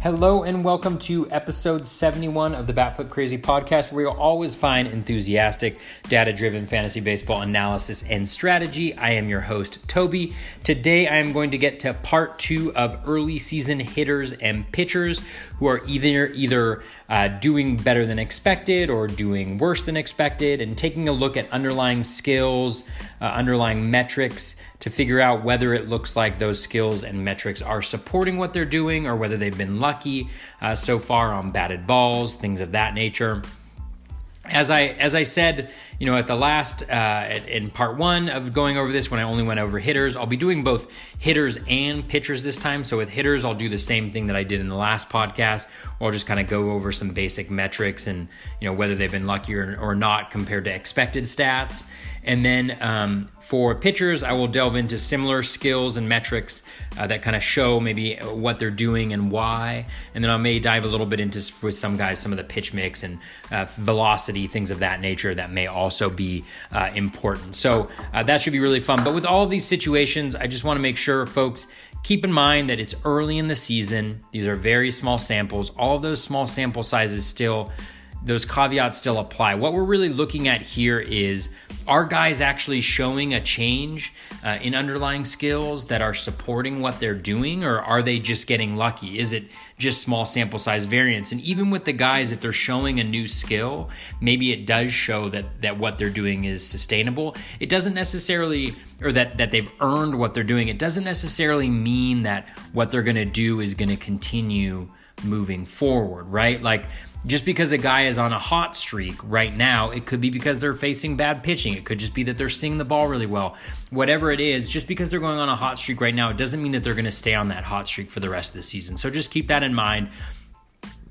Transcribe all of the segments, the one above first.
Hello and welcome to episode 71 of the Batflip Crazy podcast, where you'll always find enthusiastic, data driven fantasy baseball analysis and strategy. I am your host, Toby. Today I am going to get to part two of early season hitters and pitchers who are either either uh, doing better than expected or doing worse than expected, and taking a look at underlying skills, uh, underlying metrics to figure out whether it looks like those skills and metrics are supporting what they're doing or whether they've been lucky uh, so far on batted balls, things of that nature. As I as I said you know, at the last, uh, in part one of going over this, when I only went over hitters, I'll be doing both hitters and pitchers this time. So with hitters, I'll do the same thing that I did in the last podcast, or I'll just kind of go over some basic metrics and, you know, whether they've been lucky or, or not compared to expected stats. And then um, for pitchers, I will delve into similar skills and metrics uh, that kind of show maybe what they're doing and why. And then I may dive a little bit into with some guys some of the pitch mix and uh, velocity, things of that nature that may also be uh, important. So uh, that should be really fun. But with all of these situations, I just want to make sure folks keep in mind that it's early in the season. These are very small samples. All those small sample sizes still those caveats still apply. What we're really looking at here is are guys actually showing a change uh, in underlying skills that are supporting what they're doing, or are they just getting lucky? Is it just small sample size variance? And even with the guys, if they're showing a new skill, maybe it does show that that what they're doing is sustainable. It doesn't necessarily, or that that they've earned what they're doing. It doesn't necessarily mean that what they're going to do is going to continue moving forward, right? Like just because a guy is on a hot streak right now, it could be because they're facing bad pitching. It could just be that they're seeing the ball really well. Whatever it is, just because they're going on a hot streak right now, it doesn't mean that they're going to stay on that hot streak for the rest of the season. So just keep that in mind.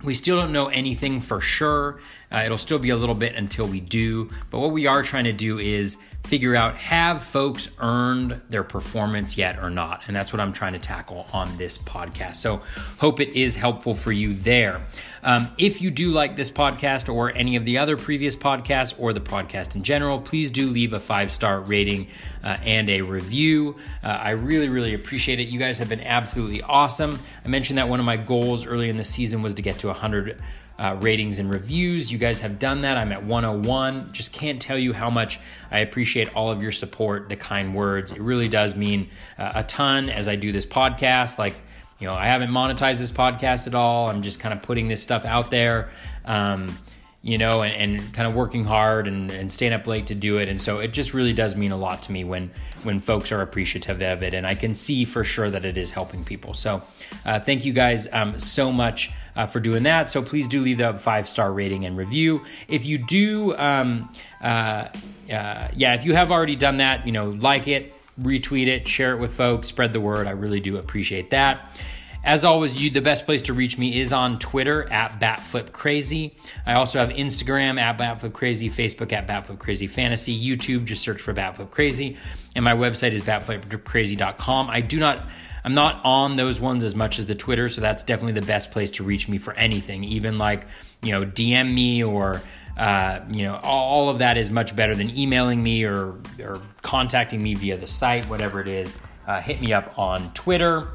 We still don't know anything for sure. Uh, it'll still be a little bit until we do. But what we are trying to do is figure out have folks earned their performance yet or not? And that's what I'm trying to tackle on this podcast. So, hope it is helpful for you there. Um, if you do like this podcast or any of the other previous podcasts or the podcast in general, please do leave a five star rating uh, and a review. Uh, I really, really appreciate it. You guys have been absolutely awesome. I mentioned that one of my goals early in the season was to get to 100 uh, ratings and reviews. You guys have done that. I'm at 101. Just can't tell you how much I appreciate all of your support, the kind words. It really does mean uh, a ton as I do this podcast. Like, you know, I haven't monetized this podcast at all. I'm just kind of putting this stuff out there. Um, you know, and, and, kind of working hard and, and staying up late to do it. And so it just really does mean a lot to me when when folks are appreciative of it, and I can see for sure that it is helping people. So uh, thank you guys um, so much. Uh, for doing that. So please do leave a five star rating and review. If you do, um, uh, uh, yeah, if you have already done that, you know, like it, retweet it, share it with folks, spread the word. I really do appreciate that. As always, you the best place to reach me is on Twitter at BatFlipCrazy. I also have Instagram at BatFlipCrazy, Facebook at BatFlipCrazyFantasy, YouTube, just search for BatFlipCrazy, and my website is BatFlipCrazy.com. I do not I'm not on those ones as much as the Twitter, so that's definitely the best place to reach me for anything. Even like, you know, DM me or uh, you know, all, all, of that is much better than emailing me or, or contacting me via the site, whatever it is. Uh, hit me up on Twitter.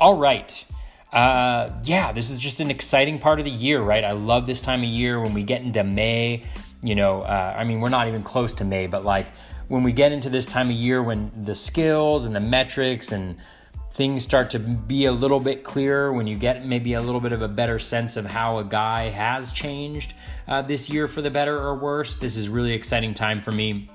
All right uh, yeah, this is just an exciting part of the year, right? I love this time of year when we get into May. You know, uh, I mean, we're not even close to May, but like when we get into this time of year when the skills and the metrics and things start to be a little bit clearer, when you get maybe a little bit of a better sense of how a guy has changed uh, this year for the better or worse, this is really exciting time for me.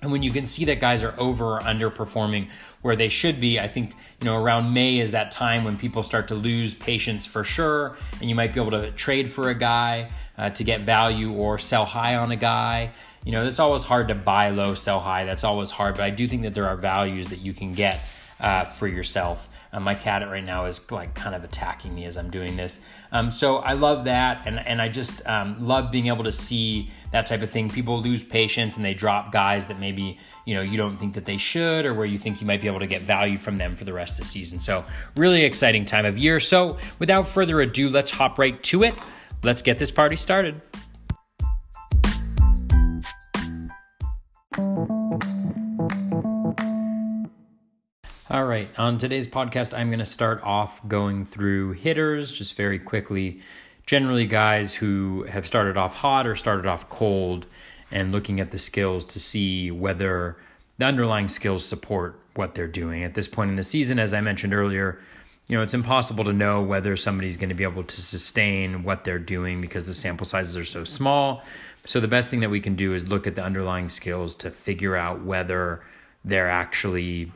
And when you can see that guys are over or underperforming where they should be, I think, you know, around May is that time when people start to lose patience for sure. And you might be able to trade for a guy uh, to get value or sell high on a guy. You know, it's always hard to buy low, sell high. That's always hard. But I do think that there are values that you can get uh, for yourself. Uh, my cat right now is like kind of attacking me as I'm doing this. Um, so I love that, and and I just um, love being able to see that type of thing. People lose patience and they drop guys that maybe you know you don't think that they should, or where you think you might be able to get value from them for the rest of the season. So really exciting time of year. So without further ado, let's hop right to it. Let's get this party started. All right, on today's podcast, I'm going to start off going through hitters just very quickly. Generally, guys who have started off hot or started off cold, and looking at the skills to see whether the underlying skills support what they're doing. At this point in the season, as I mentioned earlier, you know, it's impossible to know whether somebody's going to be able to sustain what they're doing because the sample sizes are so small. So the best thing that we can do is look at the underlying skills to figure out whether they're actually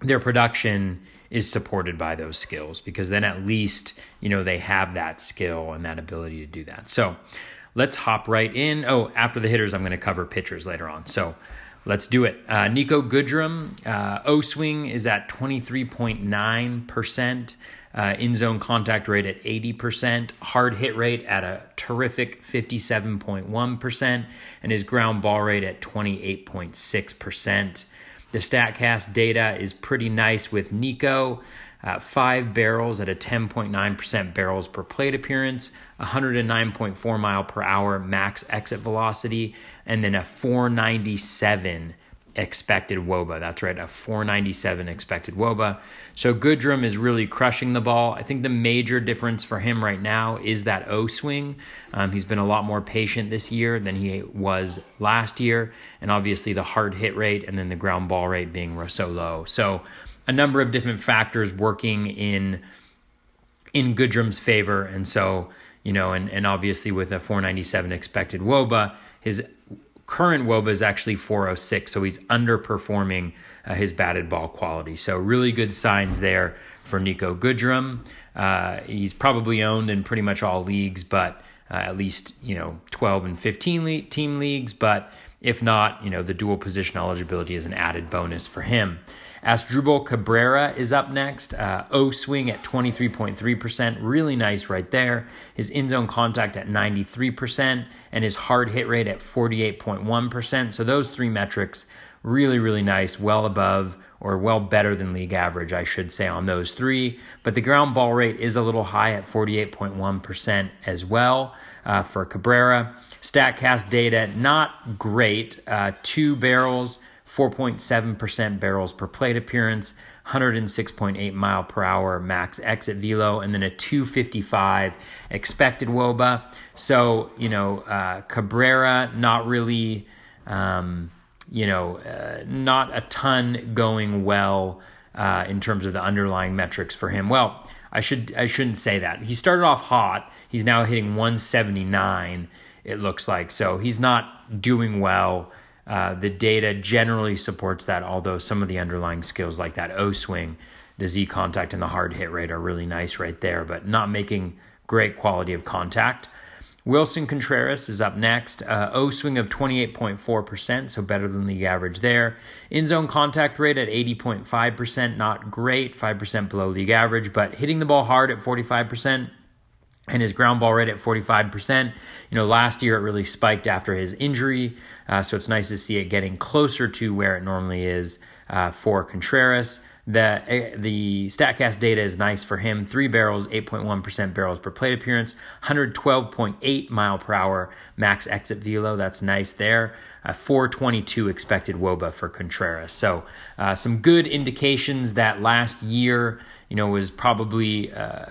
their production is supported by those skills because then at least you know they have that skill and that ability to do that. So let's hop right in. Oh after the hitters i'm going to cover pitchers later on. So let's do it. Uh, niko goodrum uh, o swing is at 23.9% uh, in zone contact rate at 80%, hard hit rate at a terrific 57.1%, and his ground ball rate at 28.6%. The StatCast data is pretty nice with Niko. Uh, five barrels at a 10.9% barrels per plate appearance, 109.4 mile per hour max exit velocity, and then a 497 expected woba. That's right, a 497 expected woba. So Goodrum is really crushing the ball. I think the major difference for him right now is that O swing. Um, he's been a lot more patient this year than he was last year, and obviously the hard hit rate and then the ground ball rate being so low. So a number of different factors working in in Goodrum's favor, and so you know, and and obviously with a 497 expected woba, his current woba is actually 406, so he's underperforming uh, his batted ball quality. So really good signs there for Niko Goodrum. Uh, he's probably owned in pretty much all leagues, but uh, at least you know 12 and 15 le- team leagues. But if not, you know the dual position eligibility is an added bonus for him. Asdrubal Cabrera is up next. Uh, o swing at 23.3%. Really nice right there. His in zone contact at 93% and his hard hit rate at 48.1%. So those three metrics really, really nice, well above or well better than league average, I should say, on those three. But the ground ball rate is a little high at 48.1% as well uh, for Cabrera. StatCast data, not great. Uh, two barrels 4.7% barrels per plate appearance, 106.8 mile per hour max exit velo, and then a 255 expected woba. So, you know, uh, Cabrera, not really, um, you know, uh, not a ton going well uh, in terms of the underlying metrics for him. Well, I should I shouldn't say that. He started off hot. He's now hitting 179. It looks like so he's not doing well uh, the data generally supports that, although some of the underlying skills like that O swing, the Z contact, and the hard hit rate are really nice right there, but not making great quality of contact. Willson Contreras is up next. Uh, o swing of 28.4%, so better than league average there. In zone contact rate at 80.5%, not great, 5% below league average, but hitting the ball hard at 45% and his ground ball rate at 45%. You know, last year it really spiked after his injury, uh, so it's nice to see it getting closer to where it normally is uh, for Contreras. The uh, the Statcast data is nice for him. Three barrels, 8.1% barrels per plate appearance, 112.8 mile per hour max exit velo. That's nice there. Uh, 422 expected woba for Contreras. So uh, some good indications that last year, you know, was probably uh,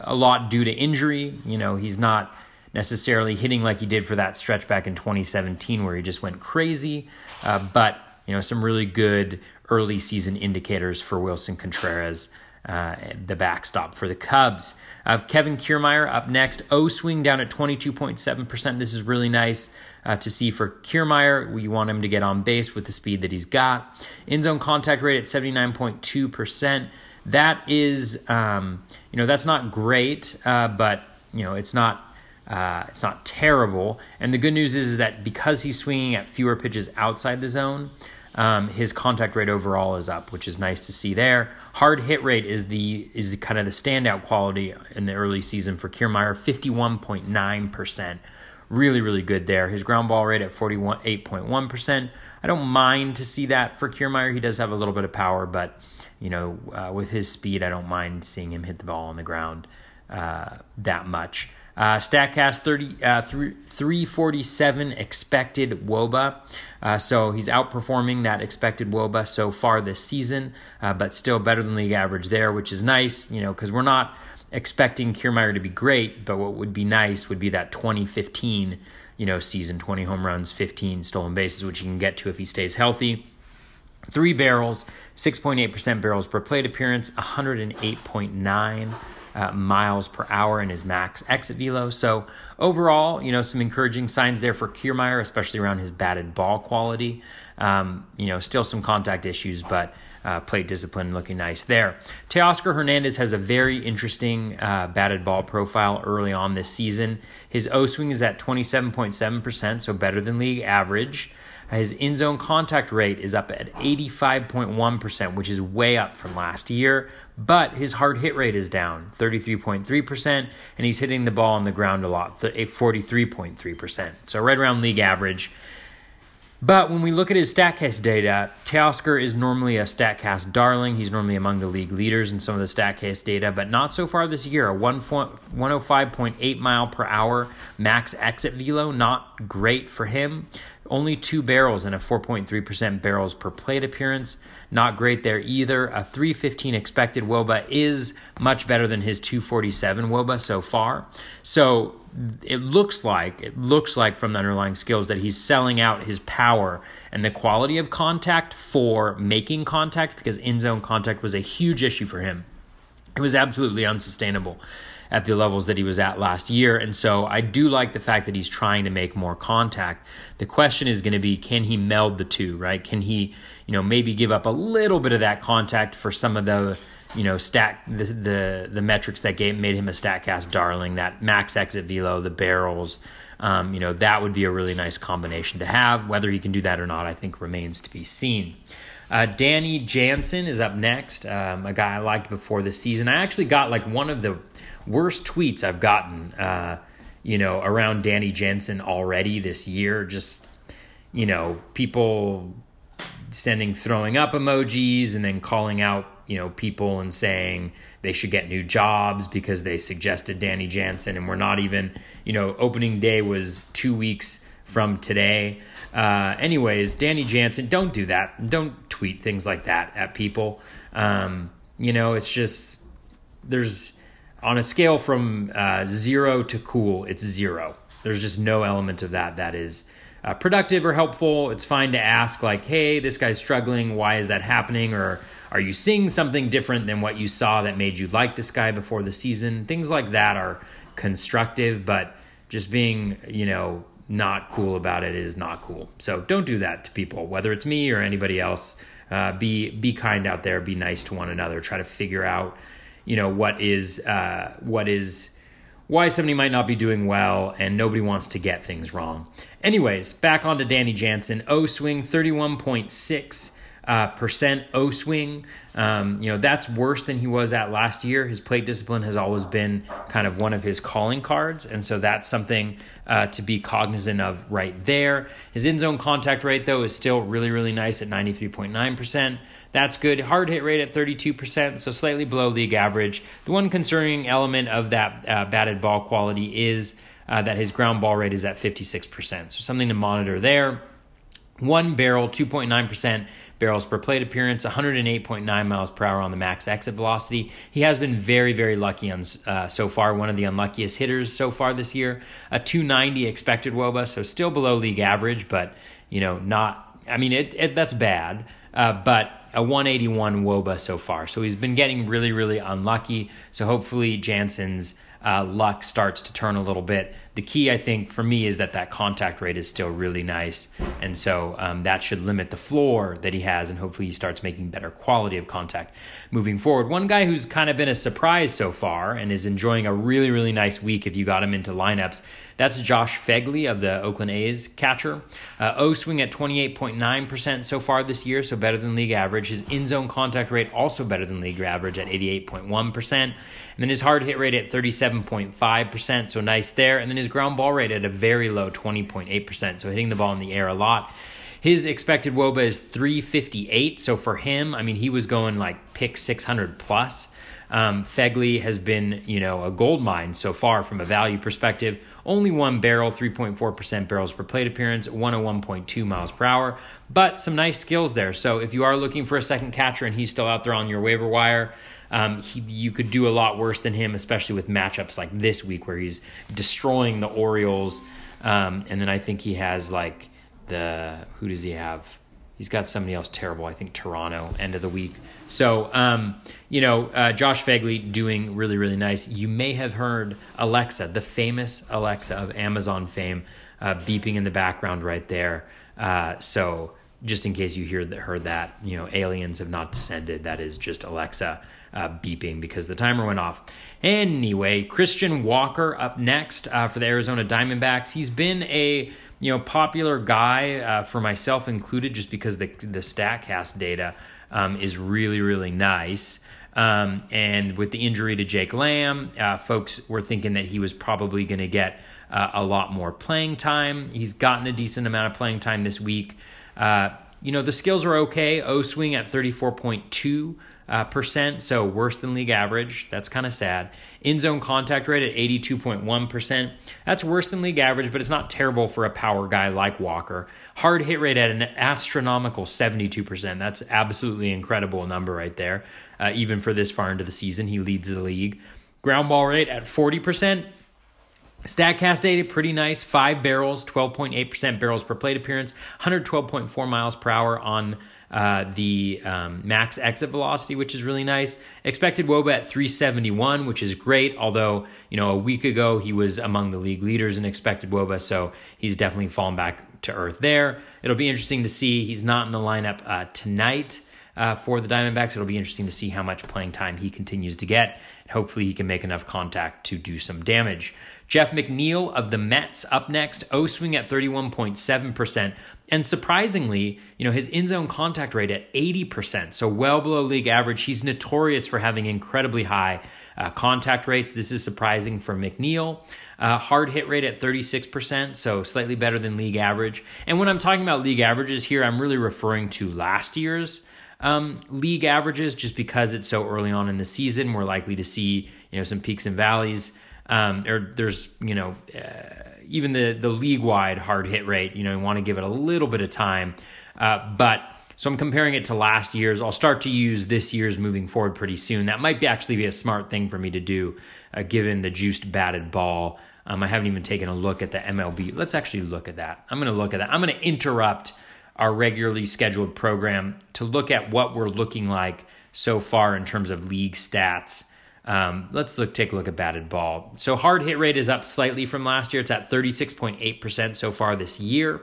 a lot due to injury. You know, he's not necessarily hitting like he did for that stretch back in 2017 where he just went crazy. Uh, but, you know, some really good early season indicators for Willson Contreras. Uh, the backstop for the Cubs. Uh, Kevin Kiermaier up next. O swing down at 22.7%. This is really nice uh, to see for Kiermaier. We want him to get on base with the speed that he's got. In zone contact rate at 79.2%. That is, um, you know, that's not great, uh, but you know, it's not. Uh, it's not terrible, and the good news is, is that because he's swinging at fewer pitches outside the zone, um, his contact rate overall is up, which is nice to see there. Hard hit rate is the is the, kind of the standout quality in the early season for Kiermaier, fifty one point nine percent, really really good there. His ground ball rate at forty one eight point one percent. I don't mind to see that for Kiermaier. He does have a little bit of power, but you know, uh, with his speed, I don't mind seeing him hit the ball on the ground uh, that much. Uh, StatCast 30, uh, 347 expected WOBA. Uh, so he's outperforming that expected WOBA so far this season, uh, but still better than league average there, which is nice, you know, because we're not expecting Kiermaier to be great, but what would be nice would be that 2015, you know, season 20 home runs, 15 stolen bases, which he can get to if he stays healthy. Three barrels, 6.8% barrels per plate appearance, 108.9 uh, miles per hour in his max exit velo. So overall, you know, some encouraging signs there for Kiermaier, especially around his batted ball quality. Um, you know, still some contact issues, but uh, plate discipline looking nice there. Teoscar Hernandez has a very interesting uh, batted ball profile early on this season. His O swing is at 27.7%, so better than league average. His in zone contact rate is up at 85.1%, which is way up from last year, but his hard hit rate is down 33.3%, and he's hitting the ball on the ground a lot, 43.3%. So right around league average. But when we look at his StatCast data, Teoscar is normally a StatCast darling. He's normally among the league leaders in some of the StatCast data, but not so far this year. A 105.8 mile per hour max exit velo, not great for him. Only two barrels and a 4.3% barrels per plate appearance. Not great there either. A 315 expected Woba is much better than his 247 Woba so far. So it looks like it looks like from the underlying skills that he's selling out his power and the quality of contact for making contact because in zone contact was a huge issue for him. It was absolutely unsustainable at the levels that he was at last year. And so I do like the fact that he's trying to make more contact. The question is going to be can he meld the two, right? Can he, you know, maybe give up a little bit of that contact for some of the you know, stat the the, the metrics that gave, made him a Statcast darling. That max exit velo, the barrels, um, you know, that would be a really nice combination to have. Whether he can do that or not, I think remains to be seen. Uh, Danny Jansen is up next, um, a guy I liked before the season. I actually got like one of the worst tweets I've gotten, uh, you know, around Danny Jansen already this year. Just, you know, people sending throwing up emojis and then calling out you know people and saying they should get new jobs because they suggested Danny Jansen and we're not even you know opening day was two weeks from today. Uh, anyways, Danny Jansen, don't do that. Don't tweet things like that at people. Um, you know, it's just there's on a scale from uh, zero to cool, it's zero. There's just no element of that that is uh, productive or helpful. It's fine to ask, like, hey, this guy's struggling. Why is that happening? Or are you seeing something different than what you saw that made you like this guy before the season? Things like that are constructive, but just being, you know, not cool about it is not cool. So don't do that to people, whether it's me or anybody else. Uh, be be kind out there. Be nice to one another. Try to figure out, you know, what is uh, what is why somebody might not be doing well, and nobody wants to get things wrong. Anyways, back on to Danny Jansen. O swing 31.6 uh, percent O swing. Um, you know, that's worse than he was at last year. His plate discipline has always been kind of one of his calling cards. And so that's something uh, to be cognizant of right there. His in zone contact rate, though, is still really, really nice at 93.9%. That's good. Hard hit rate at 32%, so slightly below league average. The one concerning element of that uh, batted ball quality is uh, that his ground ball rate is at 56%. So something to monitor there. One barrel, 2.9% barrels per plate appearance, 108.9 miles per hour on the max exit velocity. He has been very, very lucky on uh, so far. One of the unluckiest hitters so far this year. A 290 expected WOBA, so still below league average, but you know, not. I mean, it, it that's bad, uh, but a 181 WOBA so far. So he's been getting really, really unlucky. So hopefully Jansen's uh, luck starts to turn a little bit the key, I think, for me is that that contact rate is still really nice. And so um, that should limit the floor that he has, and hopefully he starts making better quality of contact moving forward. One guy who's kind of been a surprise so far and is enjoying a really, really nice week if you got him into lineups, that's Josh Phegley of the Oakland A's catcher. Uh, o swing at 28.9% so far this year, so better than league average. His in zone contact rate also better than league average at 88.1%. And then his hard hit rate at 37.5%, so nice there. And then his his ground ball rate at a very low 20.8%, so hitting the ball in the air a lot. His expected WOBA is 358. So for him, I mean, he was going like pick 600 plus. Um, Phegley has been, you know, a gold mine so far from a value perspective. Only one barrel, 3.4% barrels per plate appearance, 101.2 miles per hour, but some nice skills there. So if you are looking for a second catcher and he's still out there on your waiver wire, um, he, you could do a lot worse than him, especially with matchups like this week where he's destroying the Orioles. Um, and then I think he has like the who does he have? He's got somebody else terrible. I think Toronto end of the week. So um, you know, uh, Josh Phegley doing really really nice. You may have heard Alexa, the famous Alexa of Amazon fame, uh, beeping in the background right there. Uh, so just in case you hear that heard that, you know, aliens have not descended. That is just Alexa uh, beeping because the timer went off. Anyway, Christian Walker up next uh, for the Arizona Diamondbacks. He's been a you know popular guy uh, for myself included, just because the the Statcast data um, is really really nice. Um, and with the injury to Jake Lamb, uh, folks were thinking that he was probably going to get uh, a lot more playing time. He's gotten a decent amount of playing time this week. Uh, you know, the skills are okay. O swing at 34.2 uh, percent, so worse than league average. That's kind of sad. In zone contact rate at 82.1 percent. That's worse than league average, but it's not terrible for a power guy like Walker. Hard hit rate at an astronomical 72 percent. That's absolutely incredible number right there. Uh, even for this far into the season, he leads the league. Ground ball rate at 40 percent. Statcast data pretty nice. Five barrels, 12.8% barrels per plate appearance, 112.4 miles per hour on uh, the um, max exit velocity, which is really nice. Expected WOBA at 371, which is great. Although you know a week ago he was among the league leaders in expected WOBA, so he's definitely fallen back to earth there. It'll be interesting to see. He's not in the lineup uh, tonight. Uh, for the Diamondbacks, it'll be interesting to see how much playing time he continues to get. Hopefully, he can make enough contact to do some damage. Jeff McNeil of the Mets up next. O swing at 31.7%. And surprisingly, you know, his in zone contact rate at 80%, so well below league average. He's notorious for having incredibly high uh, contact rates. This is surprising for McNeil. Uh, hard hit rate at 36%, so slightly better than league average. And when I'm talking about league averages here, I'm really referring to last year's um, league averages just because it's so early on in the season. We're likely to see, you know, some peaks and valleys. Um, or there's, you know, uh, even the the league wide hard hit rate. You know, you want to give it a little bit of time, uh, but. So I'm comparing it to last year's. I'll start to use this year's moving forward pretty soon. That might be actually be a smart thing for me to do, uh, given the juiced batted ball. Um, I haven't even taken a look at the MLB. Let's actually look at that. I'm going to look at that. I'm going to interrupt our regularly scheduled program to look at what we're looking like so far in terms of league stats um, let's look take a look at batted ball. So hard hit rate is up slightly from last year. It's at 36.8% so far this year.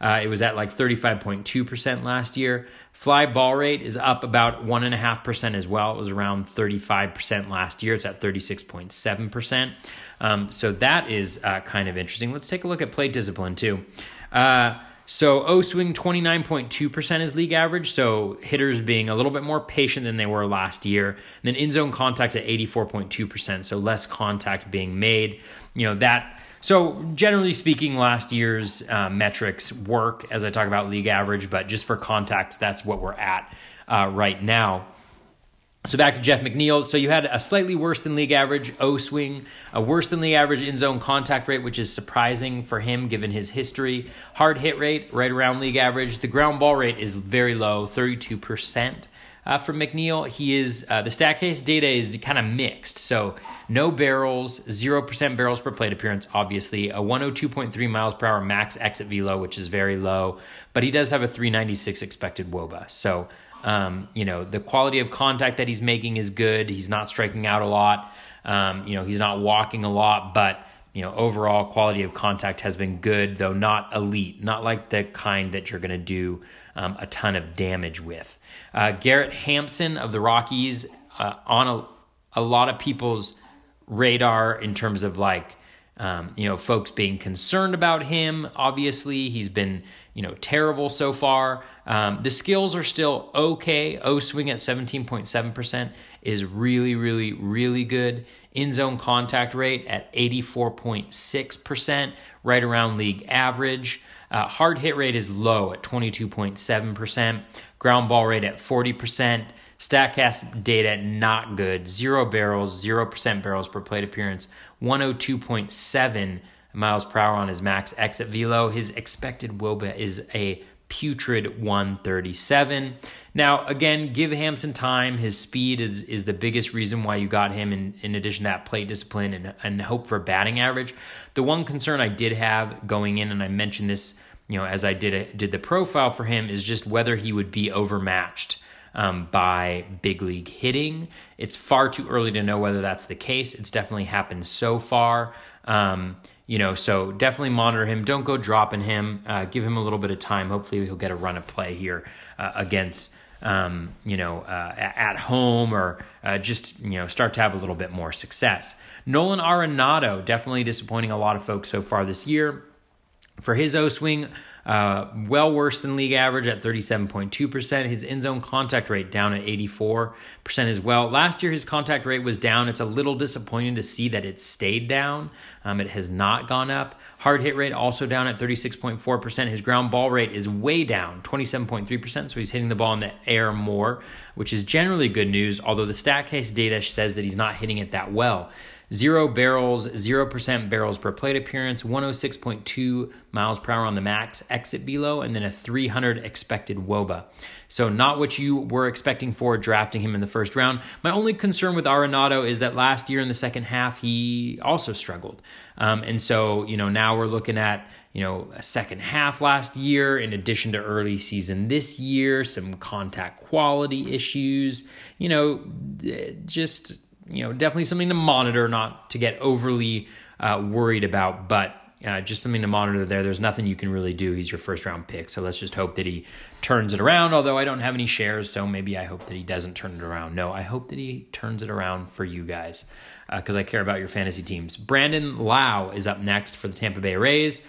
Uh, it was at like 35.2% last year. Fly ball rate is up about 1.5% as well. It was around 35% last year. It's at 36.7%. Um, so that is uh, kind of interesting. Let's take a look at plate discipline too. Uh, so O swing 29.2% is league average. So hitters being a little bit more patient than they were last year. And then in zone contact at 84.2%. So less contact being made. You know, that. So generally speaking, last year's uh, metrics work as I talk about league average, but just for context, that's what we're at uh, right now. So back to Jeff McNeil. So you had a slightly worse than league average O swing, a worse than league average in zone contact rate, which is surprising for him given his history. Hard hit rate, right around league average. The ground ball rate is very low, 32%. Uh, for McNeil, he is uh, the Statcast data is kind of mixed. So no barrels, zero percent barrels per plate appearance. Obviously, a 102.3 miles per hour max exit velo, which is very low. But he does have a 396 expected woba. So um, you know, the quality of contact that he's making is good. He's not striking out a lot. Um, you know, he's not walking a lot, but you know, overall quality of contact has been good, though not elite, not like the kind that you're going to do um, a ton of damage with. Uh, Garrett Hampson of the Rockies uh, on a, a lot of people's radar in terms of like um, you know folks being concerned about him. Obviously, he's been you know terrible so far. Um, the skills are still okay. O swing at 17.7% is really, really, really good. In zone contact rate at 84.6%, right around league average. Uh, hard hit rate is low at 22.7%. Ground ball rate at 40%. StatCast data not good. Zero barrels, zero percent barrels per plate appearance. 102.7 miles per hour on his max exit velo. His expected WOBA is a putrid 137. Now, again, give Hampson time. His speed is, is the biggest reason why you got him, in, in addition to that plate discipline and, and hope for batting average. The one concern I did have going in, and I mentioned this, you know, as I did a, did the profile for him, is just whether he would be overmatched um, by big league hitting. It's far too early to know whether that's the case. It's definitely happened so far. Um, you know, so definitely monitor him. Don't go dropping him. Uh, give him a little bit of time. Hopefully, he'll get a run of play here uh, against, um, you know, uh, at home or uh, just, you know, start to have a little bit more success. Nolan Arenado, definitely disappointing a lot of folks so far this year. For his O swing, uh, well worse than league average at 37.2%. His in zone contact rate down at 84% as well. Last year, his contact rate was down. It's a little disappointing to see that it stayed down. Um, it has not gone up. Hard hit rate also down at 36.4%. His ground ball rate is way down, 27.3%. So he's hitting the ball in the air more, which is generally good news, although the StatCast data says that he's not hitting it that well. Zero barrels, 0% barrels per plate appearance, 106.2 miles per hour on the max exit velo, and then a 300 expected WOBA. So, not what you were expecting for drafting him in the first round. My only concern with Arenado is that last year in the second half, he also struggled. Um, and so, you know, now we're looking at you know, a second half last year, in addition to early season this year, some contact quality issues, you know, just you know, definitely something to monitor, not to get overly uh, worried about, but uh, just something to monitor there. There's nothing you can really do. He's your first round pick. So let's just hope that he turns it around. Although I don't have any shares, so maybe I hope that he doesn't turn it around. No, I hope that he turns it around for you guys because uh, I care about your fantasy teams. Brandon Lowe is up next for the Tampa Bay Rays.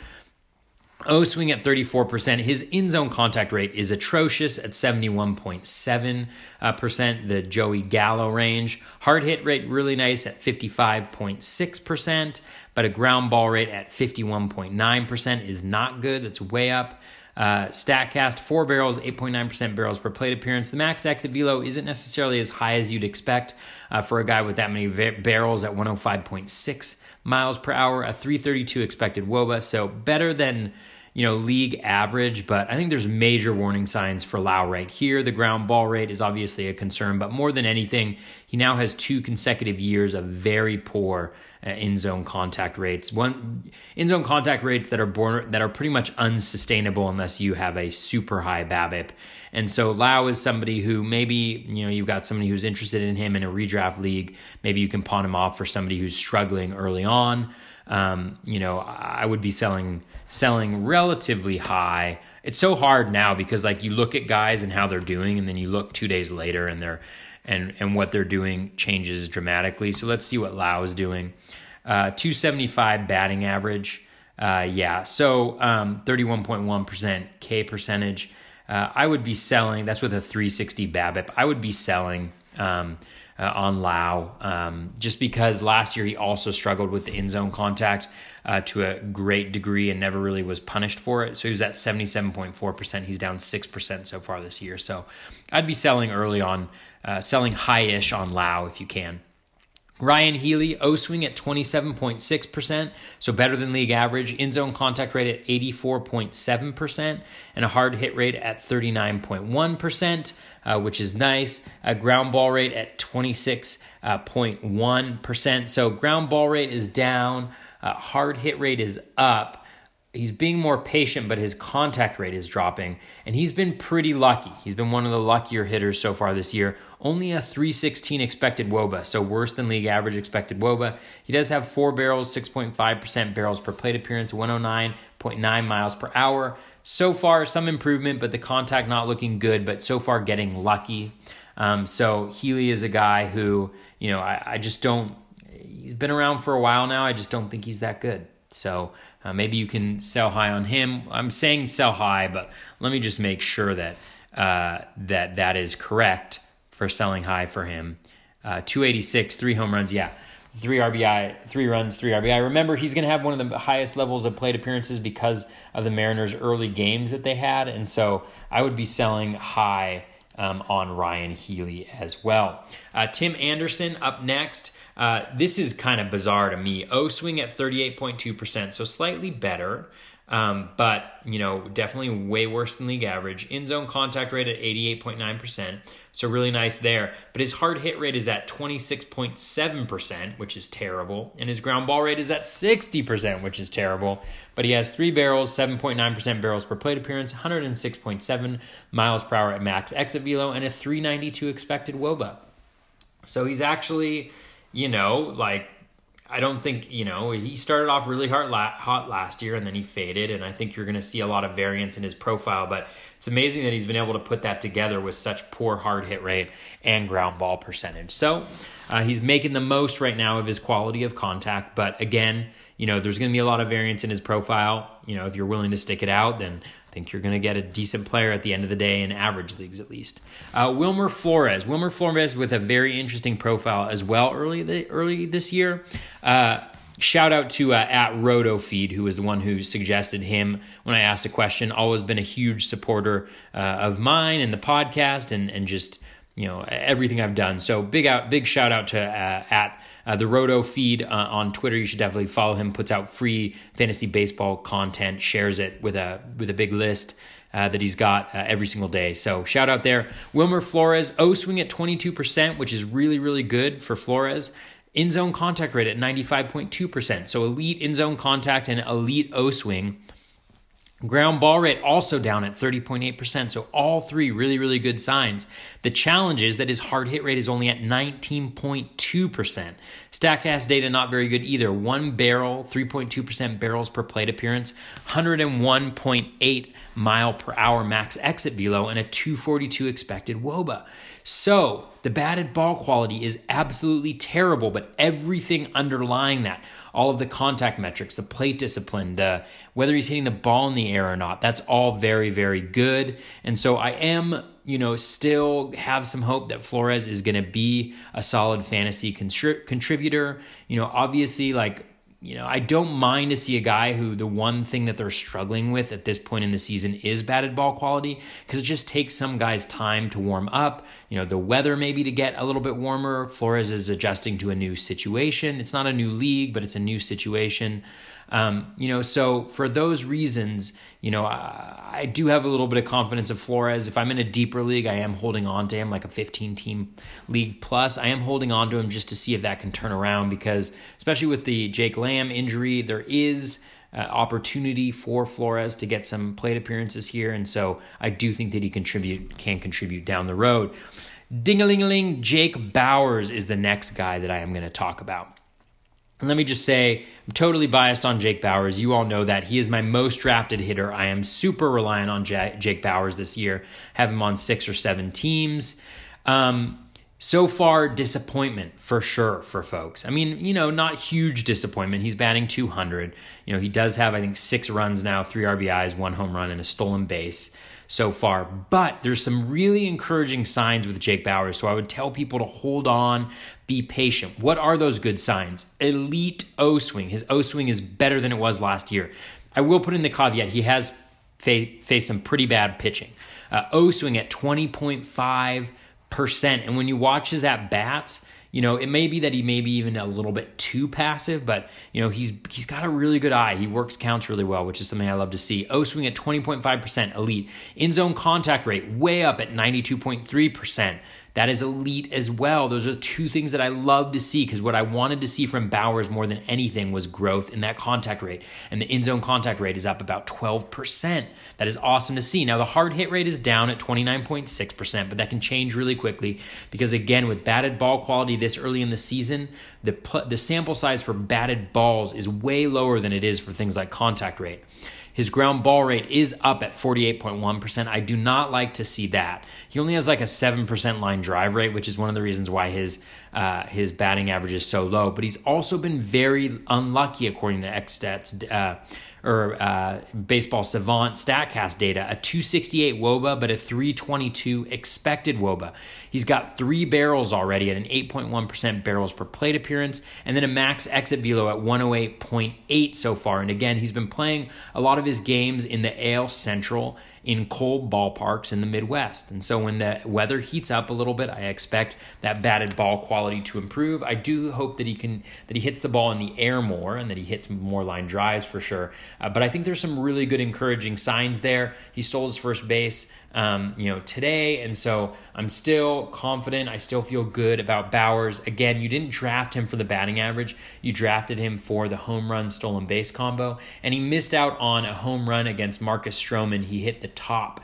O swing at 34%. His in zone contact rate is atrocious at 71.7%, uh, the Joey Gallo range. Hard hit rate really nice at 55.6%, but a ground ball rate at 51.9% is not good. That's way up. Uh, StatCast, four barrels, 8.9% barrels per plate appearance. The max exit velo isn't necessarily as high as you'd expect uh, for a guy with that many va- barrels at 105.6 miles per hour, a 332 expected WOBA. So better than you know, league average, but I think there's major warning signs for Lowe right here. The ground ball rate is obviously a concern, but more than anything, he now has two consecutive years of very poor uh, in zone contact rates. One in zone contact rates that are born that are pretty much unsustainable unless you have a super high BABIP. And so Lowe is somebody who maybe you know you've got somebody who's interested in him in a redraft league. Maybe you can pawn him off for somebody who's struggling early on um, you know, I would be selling selling relatively high. It's so hard now because like you look at guys and how they're doing, and then you look two days later and they're and and what they're doing changes dramatically. So let's see what Lowe is doing. Uh, 275 batting average. Uh, yeah, so um, 31.1% K percentage. Uh, I would be selling. That's with a 360 BABIP. I would be selling. Um, uh, on Lowe, um, just because last year he also struggled with the in zone contact uh, to a great degree and never really was punished for it. So he was at 77.4%. He's down 6% so far this year. So I'd be selling early on, uh, selling high ish on Lowe if you can. Ryan Healy, O swing at 27.6%, so better than league average. In zone contact rate at 84.7%, and a hard hit rate at 39.1%, uh, which is nice. A ground ball rate at 26.1%. So ground ball rate is down, uh, hard hit rate is up he's being more patient, but his contact rate is dropping. And he's been pretty lucky. He's been one of the luckier hitters so far this year. Only a 316 expected WOBA, so worse than league average expected WOBA. He does have four barrels, 6.5% barrels per plate appearance, 109.9 miles per hour. So far, some improvement, but the contact not looking good, but so far getting lucky. Um, so Healy is a guy who, you know, I, I just don't, he's been around for a while now. I just don't think he's that good. So uh, maybe you can sell high on him. I'm saying sell high, but let me just make sure that uh, that that is correct for selling high for him. Uh, 286, three home runs. Yeah, three RBI, three runs, three RBI. Remember, he's going to have one of the highest levels of plate appearances because of the Mariners' early games that they had, and so I would be selling high um, on Ryan Healy as well. Uh, Tim Anderson up next. Uh, this is kind of bizarre to me. O swing at 38.2%, so slightly better. Um, but, you know, definitely way worse than league average. In zone contact rate at 88.9%. So really nice there. But his hard hit rate is at 26.7%, which is terrible. And his ground ball rate is at 60%, which is terrible. But he has three barrels, 7.9% barrels per plate appearance, 106.7 miles per hour at max exit velo, and a 392 expected WOBA. So he's actually, you know, like I don't think you know he started off really hard hot last year and then he faded and I think you're going to see a lot of variance in his profile but it's amazing that he's been able to put that together with such poor hard hit rate and ground ball percentage. So uh, he's making the most right now of his quality of contact but again you know there's going to be a lot of variance in his profile. You know if you're willing to stick it out then think you're going to get a decent player at the end of the day in average leagues at least. Uh, Wilmer Flores, Wilmer Flores with a very interesting profile as well early the, early this year. Uh, shout out to uh, at Roto Feed, who was the one who suggested him when I asked a question. Always been a huge supporter uh, of mine and the podcast, and and just you know everything I've done. So big out, big shout out to uh, at uh, the Roto feed uh, on Twitter, you should definitely follow him. Puts out free fantasy baseball content, shares it with a with a big list. Uh, that he's got uh, every single day. So shout out there. Wilmer Flores, O swing at 22%, which is really, really good for Flores. In zone contact rate at 95.2%. So elite in zone contact and elite O swing. Ground ball rate also down at 30.8%. So all three really, really good signs. The challenge is that his hard hit rate is only at 19.2%. Statcast data not very good either. One barrel, 3.2% barrels per plate appearance, 101.8 mile per hour max exit velo, and a 242 expected WOBA. So the batted ball quality is absolutely terrible, but everything underlying that all of the contact metrics, the plate discipline, the whether he's hitting the ball in the air or not. That's all very, very good. And so I am, you know, still have some hope that Flores is going to be a solid fantasy contri- contributor. You know, obviously, like you know, I don't mind to see a guy who the one thing that they're struggling with at this point in the season is batted ball quality because it just takes some guys time to warm up. You know, the weather maybe to get a little bit warmer. Flores is adjusting to a new situation. It's not a new league, but it's a new situation. Um, you know, so for those reasons, you know, I, I, do have a little bit of confidence of Flores. If I'm in a deeper league, I am holding on to him, like a 15 team league plus. I am holding on to him just to see if that can turn around because, especially with the Jake Lamb injury, there is. Uh, opportunity for Flores to get some plate appearances here, and so I do think that he contribute can contribute down the road. Ding-a-ling-a-ling, Jake Bauers is the next guy that I am going to talk about. And let me just say, I'm totally biased on Jake Bauers. You all know that. He is my most drafted hitter. I am super reliant on Jake Bauers this year. Have him on six or seven teams. Um, so far, disappointment for sure for folks. I mean, you know, not huge disappointment. He's batting 200. You know, he does have, I think, six runs now, three RBIs, one home run, and a stolen base so far. But there's some really encouraging signs with Jake Bauers. So I would tell people to hold on, be patient. What are those good signs? Elite O swing. His O swing is better than it was last year. I will put in the caveat he has faced some pretty bad pitching. Uh, o swing at 20.5%. And when you watch his at bats, you know, it may be that he may be even a little bit too passive, but you know, he's he's got a really good eye. He works counts really well, which is something I love to see. O swing at 20.5% elite. In zone contact rate way up at 92.3% that is elite as well. Those are two things that I love to see because what I wanted to see from Bauers more than anything was growth in that contact rate. And the in zone contact rate is up about 12%. That is awesome to see. Now, the hard hit rate is down at 29.6%, but that can change really quickly because, again, with batted ball quality this early in the season, the, the sample size for batted balls is way lower than it is for things like contact rate. His ground ball rate is up at 48.1%. I do not like to see that. He only has like a 7% line drive rate, which is one of the reasons why his uh, his batting average is so low. But he's also been very unlucky, according to XStats. Uh, or uh, baseball savant statcast data a 268 woba but a 322 expected woba he's got three barrels already at an 8.1% barrels per plate appearance and then a max exit velo at 108.8 so far and again he's been playing a lot of his games in the AL Central in cold ballparks in the Midwest. And so when the weather heats up a little bit, I expect that batted ball quality to improve. I do hope that he can that he hits the ball in the air more and that he hits more line drives for sure. Uh, but I think there's some really good encouraging signs there. He stole his first base um, you know, today. And so I'm still confident. I still feel good about Bauers. Again, you didn't draft him for the batting average. You drafted him for the home run stolen base combo. And he missed out on a home run against Marcus Stroman. He hit the top,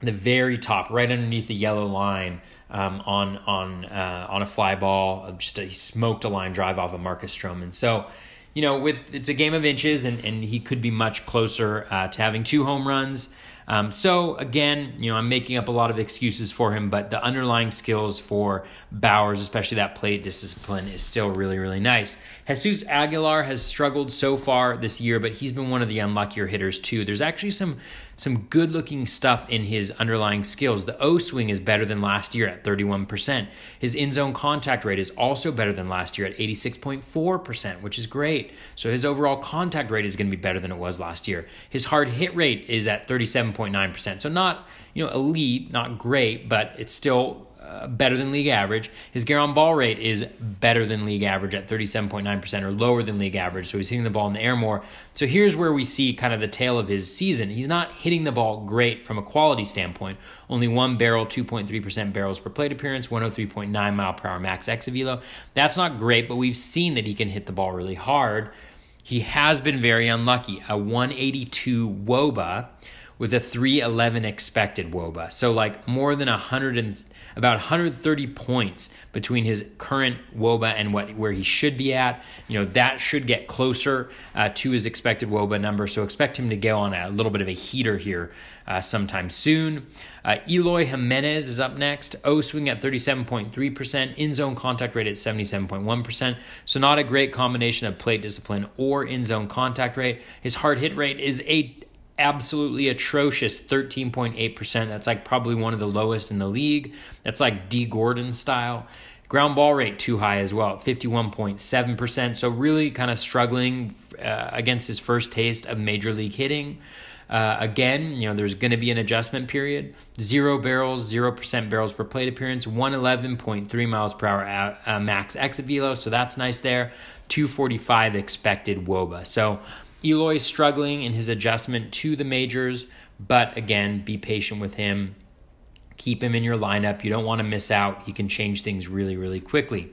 the very top, right underneath the yellow line. Um, on on uh, on a fly ball, just a, he smoked a line drive off of Marcus Stroman. So, you know, with it's a game of inches, and, and he could be much closer uh, to having two home runs. Um, so again, you know, I'm making up a lot of excuses for him, but the underlying skills for Bauers, especially that plate discipline, is still really, really nice. Jesus Aguilar has struggled so far this year, but he's been one of the unluckier hitters too. There's actually some some good looking stuff in his underlying skills. The O swing is better than last year at 31%. His in zone contact rate is also better than last year at 86.4%, which is great. So his overall contact rate is going to be better than it was last year. His hard hit rate is at 37.9%. So not, you know, elite, not great, but it's still better than league average. His ground ball rate is better than league average at 37.9% or lower than league average. So he's hitting the ball in the air more. So here's where we see kind of the tail of his season. He's not hitting the ball great from a quality standpoint. Only one barrel, 2.3% barrels per plate appearance, 103.9 mile per hour max exit. That's not great, but we've seen that he can hit the ball really hard. He has been very unlucky. A 182 WOBA with a 311 expected WOBA. So like more than 100 and about 130 points between his current WOBA and what where he should be at. You know that should get closer uh, to his expected WOBA number. So expect him to go on a little bit of a heater here uh, sometime soon. Uh, Eloy Jimenez is up next. O swing at 37.3%, in zone contact rate at 77.1%. So not a great combination of plate discipline or in zone contact rate. His hard hit rate is a absolutely atrocious 13.8%. That's like probably one of the lowest in the league. That's like Dee Gordon style. Ground ball rate too high as well, 51.7%. So really kind of struggling uh, against his first taste of major league hitting. Uh, again, you know, there's going to be an adjustment period. Zero barrels, 0% barrels per plate appearance, 111.3 miles per hour uh, max exit velo. So that's nice there. 245 expected WOBA. So Eloy's struggling in his adjustment to the majors, but again, be patient with him. Keep him in your lineup. You don't want to miss out. He can change things really, really quickly.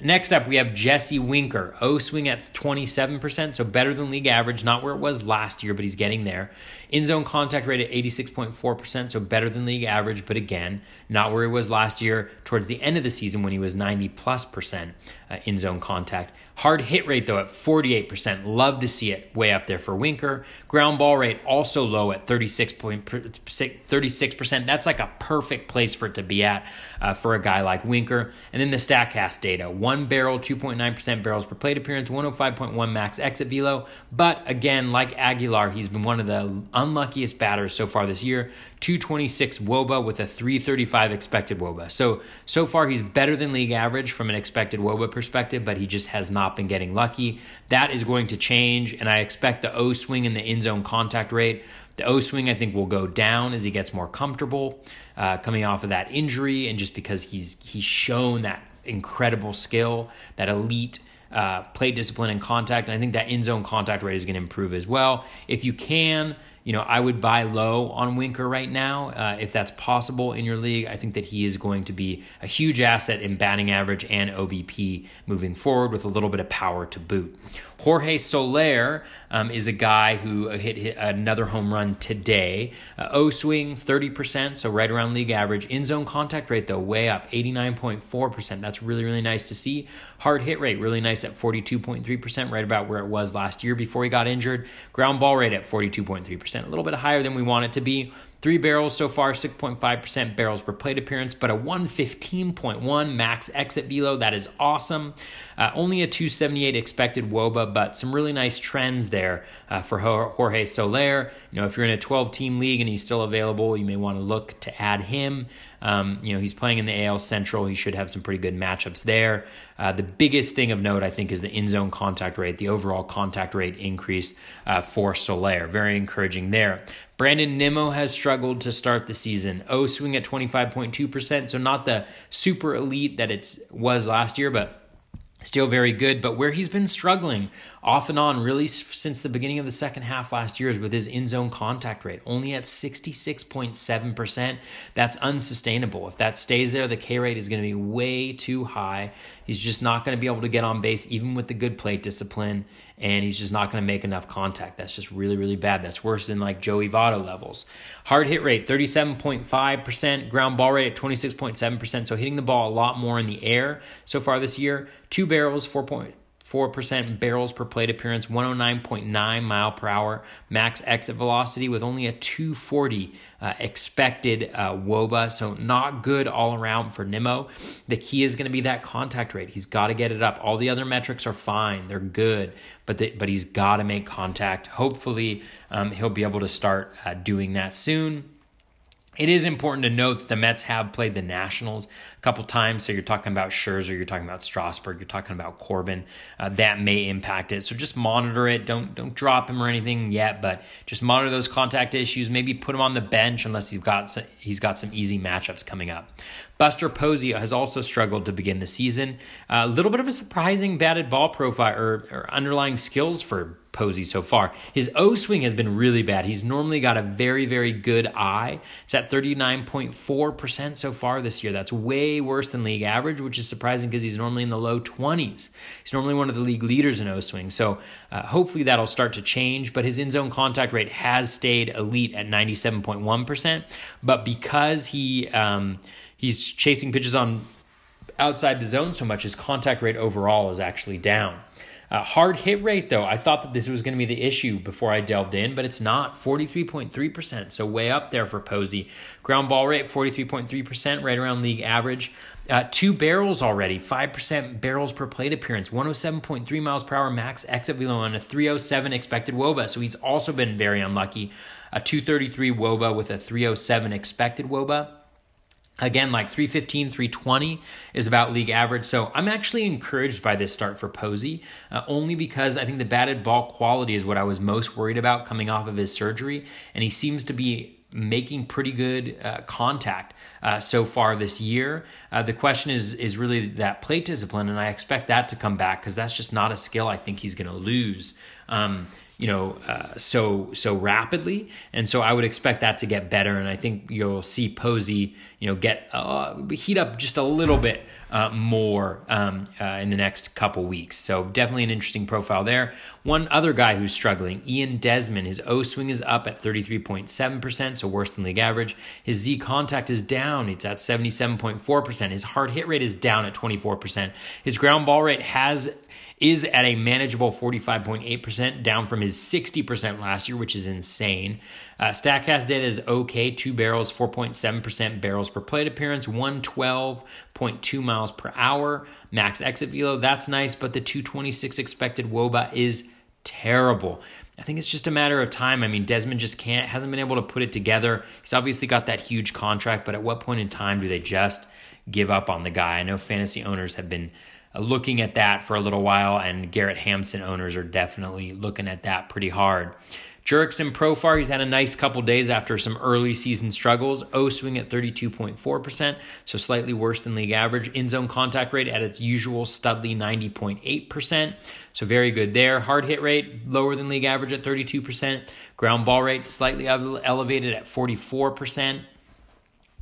Next up, we have Jesse Winker. O swing at 27%, so better than league average. Not where it was last year, but he's getting there. In zone contact rate at 86.4%, so better than league average, but again, not where he was last year towards the end of the season when he was 90 plus percent uh, in zone contact. Hard hit rate, though, at 48%. Love to see it way up there for Winker. Ground ball rate also low at 36%. That's like a perfect place for it to be at uh, for a guy like Winker. And then the StatCast data one barrel, 2.9% barrels per plate appearance, 105.1 max exit velo. But again, like Aguilar, he's been one of the unluckiest batters so far this year. 226 woba with a 335 expected woba. So so far he's better than league average from an expected woba perspective, but he just has not been getting lucky. That is going to change, and I expect the O swing and the in zone contact rate. The O swing I think will go down as he gets more comfortable uh, coming off of that injury, and just because he's he's shown that incredible skill, that elite uh, plate discipline and contact. And I think that in zone contact rate is going to improve as well. If you can, you know, I would buy low on Winker right now uh, if that's possible in your league. I think that he is going to be a huge asset in batting average and OBP moving forward with a little bit of power to boot. Jorge Soler um, is a guy who hit, hit another home run today. Uh, o swing 30%, so right around league average. In zone contact rate, though, way up 89.4%. That's really, really nice to see. Hard hit rate, really nice at 42.3%, right about where it was last year before he got injured. Ground ball rate at 42.3%, a little bit higher than we want it to be. Three barrels so far, 6.5% barrels per plate appearance, but a 115.1 max exit velo. That is awesome. Uh, only a 278 expected WOBA, but some really nice trends there uh, for Jorge Soler. You know, if you're in a 12 team league and he's still available, you may want to look to add him. Um, you know, he's playing in the AL Central. He should have some pretty good matchups there. Uh, the biggest thing of note, I think, is the in zone contact rate, the overall contact rate increase uh, for Soler. Very encouraging there. Brandon Nimmo has struggled to start the season. O swing at 25.2%, so not the super elite that it was last year, but still very good. But where he's been struggling off and on really since the beginning of the second half last year is with his in zone contact rate, only at 66.7%. That's unsustainable. If that stays there, the K rate is going to be way too high. He's just not going to be able to get on base, even with the good plate discipline, and he's just not going to make enough contact. That's just really, really bad. That's worse than like Joey Votto levels. Hard hit rate, 37.5%, ground ball rate at 26.7%, so hitting the ball a lot more in the air so far this year. Two barrels, 4. 4% barrels per plate appearance, 109.9 mile per hour max exit velocity with only a 240 uh, expected uh, woba. So not good all around for Nimmo. The key is going to be that contact rate. He's got to get it up. All the other metrics are fine; they're good, but the, but he's got to make contact. Hopefully, um, he'll be able to start uh, doing that soon. It is important to note that the Mets have played the Nationals a couple times. So you're talking about Scherzer, you're talking about Strasburg, you're talking about Corbin. Uh, that may impact it. So just monitor it. Don't don't drop him or anything yet, but just monitor those contact issues. Maybe put him on the bench unless he's got some, he's got some easy matchups coming up. Buster Posey has also struggled to begin the season. A little bit of a surprising batted ball profile or, or underlying skills for Posey so far. His O swing has been really bad. He's normally got a very, very good eye. It's at 39.4% so far this year. That's way worse than league average, which is surprising because he's normally in the low 20s. He's normally one of the league leaders in O swing. So uh, hopefully that'll start to change. But his in zone contact rate has stayed elite at 97.1%. But because he um, he's chasing pitches on outside the zone so much, his contact rate overall is actually down. Hard hit rate, though, I thought that this was going to be the issue before I delved in, but it's not. 43.3%, so way up there for Posey. Ground ball rate, 43.3%, right around league average. Uh, two barrels already, 5% barrels per plate appearance, 107.3 miles per hour max exit velo, and a 307 expected woba. So he's also been very unlucky. A 233 woba with a 307 expected woba. Again, like 315, 320 is about league average. So I'm actually encouraged by this start for Posey, uh, only because I think the batted ball quality is what I was most worried about coming off of his surgery. And he seems to be making pretty good uh, contact uh, so far this year. Uh, the question is is really that plate discipline, and I expect that to come back because that's just not a skill I think he's going to lose. Um, you know, uh, so so rapidly, and so I would expect that to get better, and I think you'll see Posey, you know, get uh, heat up just a little bit uh, more um, uh, in the next couple weeks. So definitely an interesting profile there. One other guy who's struggling, Ian Desmond, his O swing is up at thirty three point seven percent, so worse than league average. His Z contact is down; it's at seventy seven point four percent. His hard hit rate is down at twenty four percent. His ground ball rate has is at a manageable 45.8%, down from his 60% last year, which is insane. Uh, StatCast data is okay, two barrels, 4.7% barrels per plate appearance, 112.2 miles per hour, max exit velo. That's nice, but the 226 expected WOBA is terrible. I think it's just a matter of time. I mean, Desmond just can't, hasn't been able to put it together. He's obviously got that huge contract, but at what point in time do they just give up on the guy? I know fantasy owners have been looking at that for a little while, and Garrett Hampson owners are definitely looking at that pretty hard. Jurickson Profar, he's had a nice couple days after some early season struggles. O swing at 32.4%, so slightly worse than league average. In zone contact rate at its usual studly 90.8%, so very good there. Hard hit rate lower than league average at 32%. Ground ball rate slightly elevated at 44%.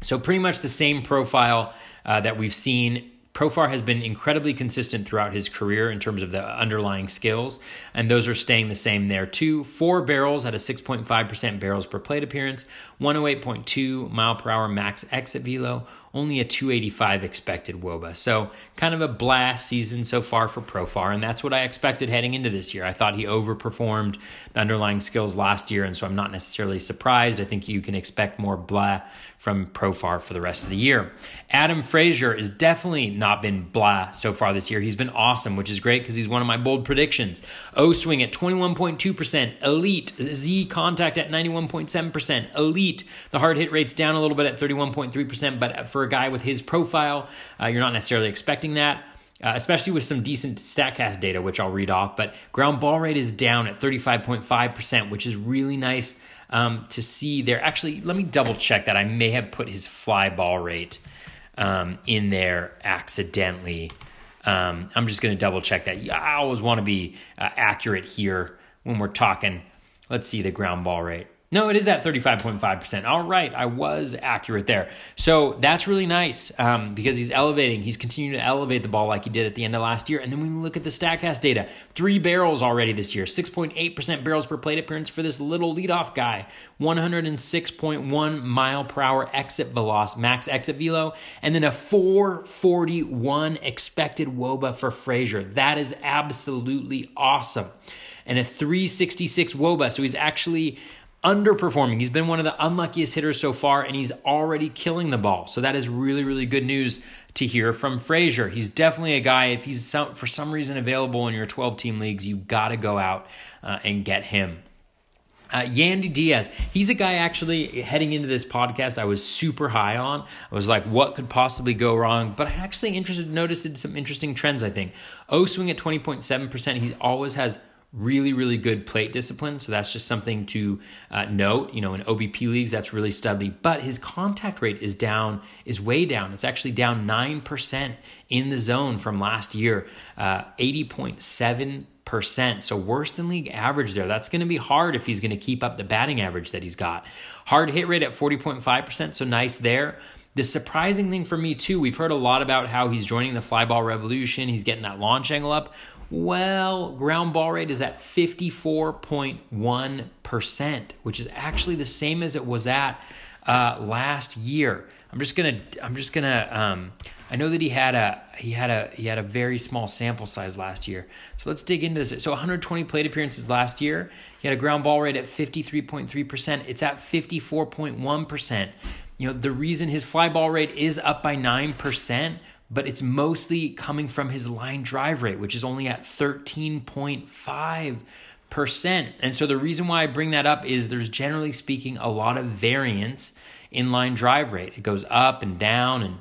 So pretty much the same profile uh, that we've seen Profar has been incredibly consistent throughout his career in terms of the underlying skills, and those are staying the same there too. Four barrels at a 6.5% barrels per plate appearance, 108.2 mile per hour max exit velo, only a 285 expected WOBA. So, kind of a blast season so far for Profar, and that's what I expected heading into this year. I thought he overperformed the underlying skills last year, and so I'm not necessarily surprised. I think you can expect more blah from Profar for the rest of the year. Adam Frazier has definitely not been blah so far this year. He's been awesome, which is great because he's one of my bold predictions. O swing at 21.2%, elite. Z contact at 91.7%, elite. The hard hit rate's down a little bit at 31.3%, but for a guy with his profile, uh, you're not necessarily expecting that. Uh, especially with some decent StatCast data, which I'll read off. But ground ball rate is down at 35.5%, which is really nice um, to see there. Actually, let me double check that. I may have put his fly ball rate um, in there accidentally. Um, I'm just going to double check that. I always want to be uh, accurate here when we're talking. Let's see the ground ball rate. No, it is at 35.5%. All right, I was accurate there. So that's really nice um, because he's elevating. He's continuing to elevate the ball like he did at the end of last year. And then we look at the StatCast data, three barrels already this year, 6.8% barrels per plate appearance for this little leadoff guy, 106.1 mile per hour exit velocity, max exit velo, and then a 441 expected WOBA for Frazier. That is absolutely awesome. And a 366 WOBA. So he's actually underperforming. He's been one of the unluckiest hitters so far, and he's already killing the ball. So that is really, really good news to hear from Frazier. He's definitely a guy. If he's some, for some reason available in your 12 team leagues, you've got to go out uh, and get him. Uh, Yandy Diaz, he's a guy actually heading into this podcast I was super high on. I was like, what could possibly go wrong? But I actually interested noticed some interesting trends, I think. O swing at 20.7%. He always has really, really good plate discipline. So that's just something to uh, note. You know, in OBP leagues, that's really studly. But his contact rate is down, is way down. It's actually down 9% in the zone from last year, uh, 80.7 percent so worse than league average there that's going to be hard if he's going to keep up the batting average that he's got hard hit rate at 40.5% so nice there the surprising thing for me too we've heard a lot about how he's joining the flyball revolution he's getting that launch angle up well, ground ball rate is at 54.1%, which is actually the same as it was at uh, last year. I'm just gonna. I'm just gonna. Um, I know that he had a he had a he had a very small sample size last year. So let's dig into this. So 120 plate appearances last year. He had a ground ball rate at 53.3 percent. It's at 54.1 percent. You know the reason his fly ball rate is up by nine percent but it's mostly coming from his line drive rate, which is only at 13.5%. And so the reason why I bring that up is there's generally speaking a lot of variance in line drive rate. It goes up and down and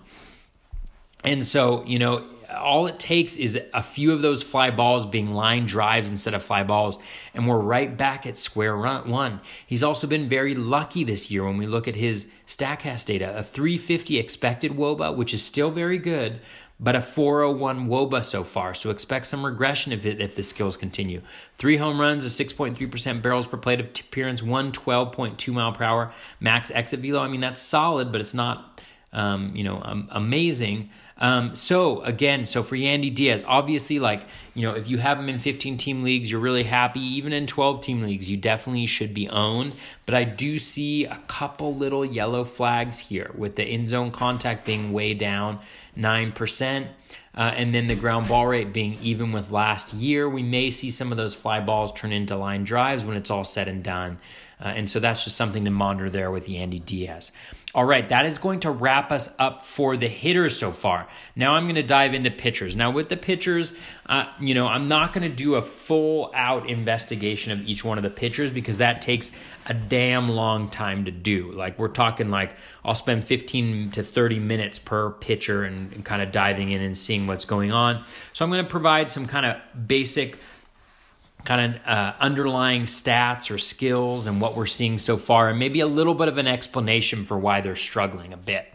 and so, you know, all it takes is a few of those fly balls being line drives instead of fly balls, and we're right back at square one. He's also been very lucky this year when we look at his StatCast data. A 350 expected WOBA, which is still very good, but a 401 WOBA so far. So expect some regression if, it, if the skills continue. Three home runs, a 6.3% barrels per plate appearance, 112.2 mile per hour max exit velo. I mean, that's solid, but it's not, um, you know, um, amazing. Um, so again, so for Yandy Diaz, obviously, like you know, if you have him in 15 team leagues, you're really happy. Even in 12 team leagues, you definitely should be owned. But I do see a couple little yellow flags here with the in zone contact being way down nine percent. Uh, and then the ground ball rate being even with last year, we may see some of those fly balls turn into line drives when it's all said and done. Uh, and so that's just something to monitor there with Yandy Diaz. All right, that is going to wrap us up for the hitters so far. Now I'm going to dive into pitchers. Now, with the pitchers, uh, you know, I'm not going to do a full out investigation of each one of the pitchers because that takes a damn long time to do. Like, we're talking like I'll spend 15 to 30 minutes per pitcher and, and kind of diving in and seeing what's going on. So I'm going to provide some kind of basic kind of uh, underlying stats or skills and what we're seeing so far, and maybe a little bit of an explanation for why they're struggling a bit.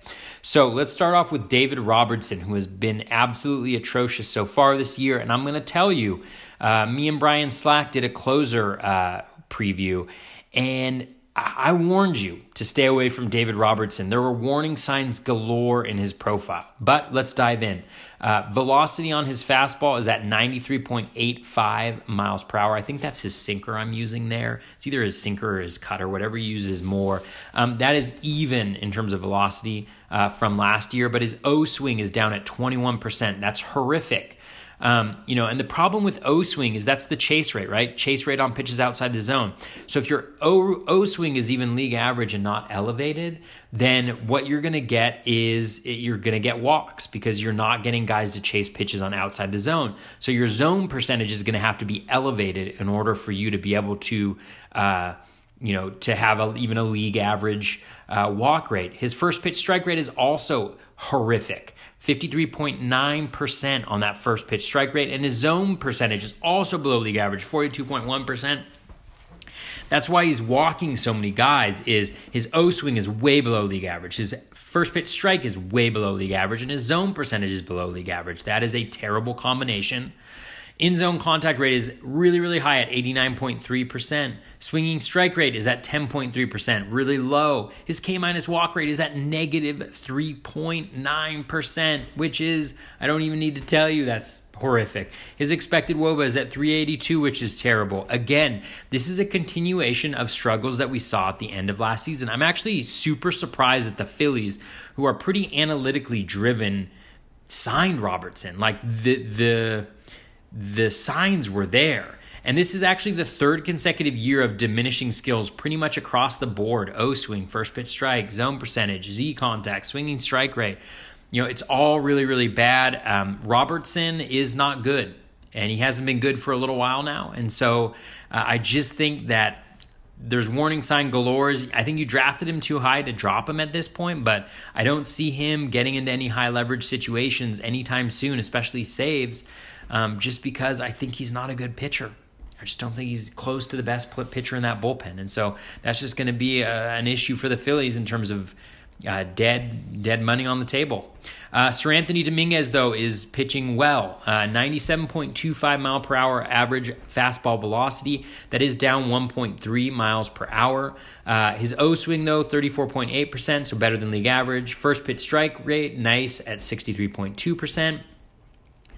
So let's start off with David Robertson, who has been absolutely atrocious so far this year. And I'm going to tell you, uh, me and Brian Slack did a closer uh, preview, and I warned you to stay away from David Robertson. There were warning signs galore in his profile. But let's dive in. Uh, velocity on his fastball is at 93.85 miles per hour. I think that's his sinker I'm using there. It's either his sinker or his cutter, whatever he uses more. Um, that is even in terms of velocity uh, from last year, but his O swing is down at 21%. That's horrific. Um, you know, and the problem with O swing is that's the chase rate, right? Chase rate on pitches outside the zone. So if your O, o swing is even league average and not elevated, then what you're going to get is you're going to get walks because you're not getting guys to chase pitches on outside the zone. So your zone percentage is going to have to be elevated in order for you to be able to. Uh, you know, to have a, even a league average uh, walk rate. His first pitch strike rate is also horrific. 53.9% on that first pitch strike rate, and his zone percentage is also below league average, 42.1%. That's why he's walking so many guys. Is his O swing is way below league average. His first pitch strike is way below league average, and his zone percentage is below league average. That is a terrible combination. In zone contact rate is really, really high at 89.3%. Swinging strike rate is at 10.3%, really low. His K minus walk rate is at negative 3.9%, which is, I don't even need to tell you, that's horrific. His expected WOBA is at 382, which is terrible. Again, this is a continuation of struggles that we saw at the end of last season. I'm actually super surprised that the Phillies, who are pretty analytically driven, signed Robertson. Like the the the signs were there. And this is actually the third consecutive year of diminishing skills pretty much across the board. O swing, first pitch strike, zone percentage, Z contact, swinging strike rate. You know, it's all really, really bad. Um, Robertson is not good, and he hasn't been good for a little while now. And so uh, I just think that there's warning sign galore. I think you drafted him too high to drop him at this point, but I don't see him getting into any high leverage situations anytime soon, especially saves um, just because I think he's not a good pitcher. I just don't think he's close to the best pitcher in that bullpen, and so that's just going to be a, an issue for the Phillies in terms of uh, dead dead money on the table. Uh, Seranthony Dominguez though is pitching well, uh, 97.25 mile per hour average fastball velocity. That is down 1.3 miles per hour. Uh, his O swing though 34.8 percent, so better than league average. First pitch strike rate nice at 63.2 percent.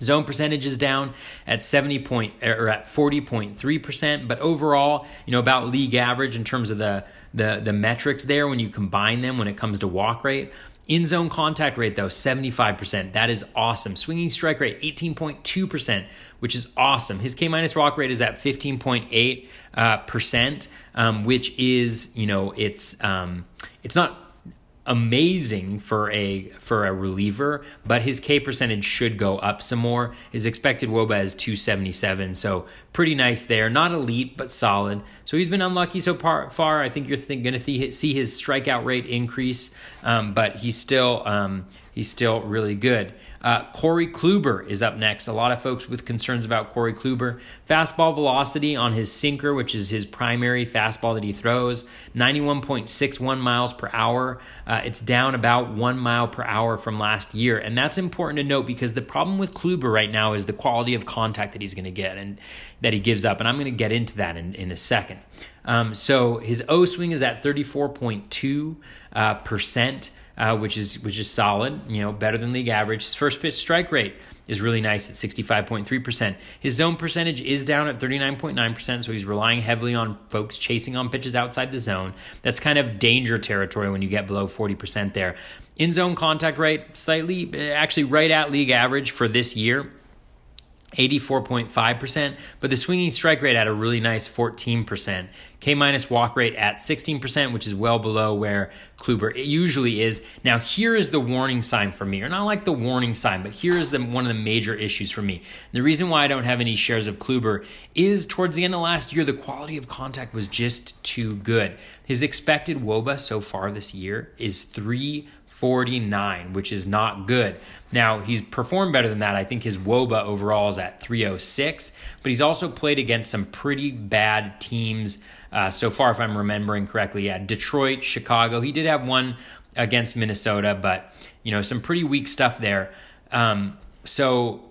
Zone percentage is down at 70 point or at 40.3%, but overall, you know, about league average in terms of the the the metrics there when you combine them when it comes to walk rate. In zone contact rate though, 75%. That is awesome. Swinging strike rate 18.2%, which is awesome. His K minus walk rate is at 15.8 uh, percent, um, which is you know it's um, it's not amazing for a for a reliever, but his K percentage should go up some more. His expected WOBA is 277, so pretty nice there. Not elite, but solid. So he's been unlucky so far. I think you're going to see his strikeout rate increase, um, but he's still um, he's still really good. Uh, Corey Kluber is up next. A lot of folks with concerns about Corey Kluber. Fastball velocity on his sinker, which is his primary fastball that he throws, 91.61 miles per hour. Uh, it's down about one mile per hour from last year. And that's important to note because the problem with Kluber right now is the quality of contact that he's going to get and that he gives up. And I'm going to get into that in, in a second. Um, so his O swing is at 34.2 uh, percent uh, which is which is solid. You know, better than league average. His first pitch strike rate is really nice at 65.3%. His zone percentage is down at 39.9%, so he's relying heavily on folks chasing on pitches outside the zone. That's kind of danger territory when you get below 40% there. In zone contact rate, slightly, actually right at league average for this year. 84.5%, but the swinging strike rate at a really nice 14%. K minus walk rate at 16%, which is well below where Kluber usually is. Now, here is the warning sign for me, or not like the warning sign, but here is the one of the major issues for me. The reason why I don't have any shares of Kluber is towards the end of last year, the quality of contact was just too good. His expected WOBA so far this year is three 49, which is not good. Now, he's performed better than that. I think his WOBA overall is at 306, but he's also played against some pretty bad teams uh, so far, if I'm remembering correctly. Yeah, Detroit, Chicago. He did have one against Minnesota, but, you know, some pretty weak stuff there. Um, so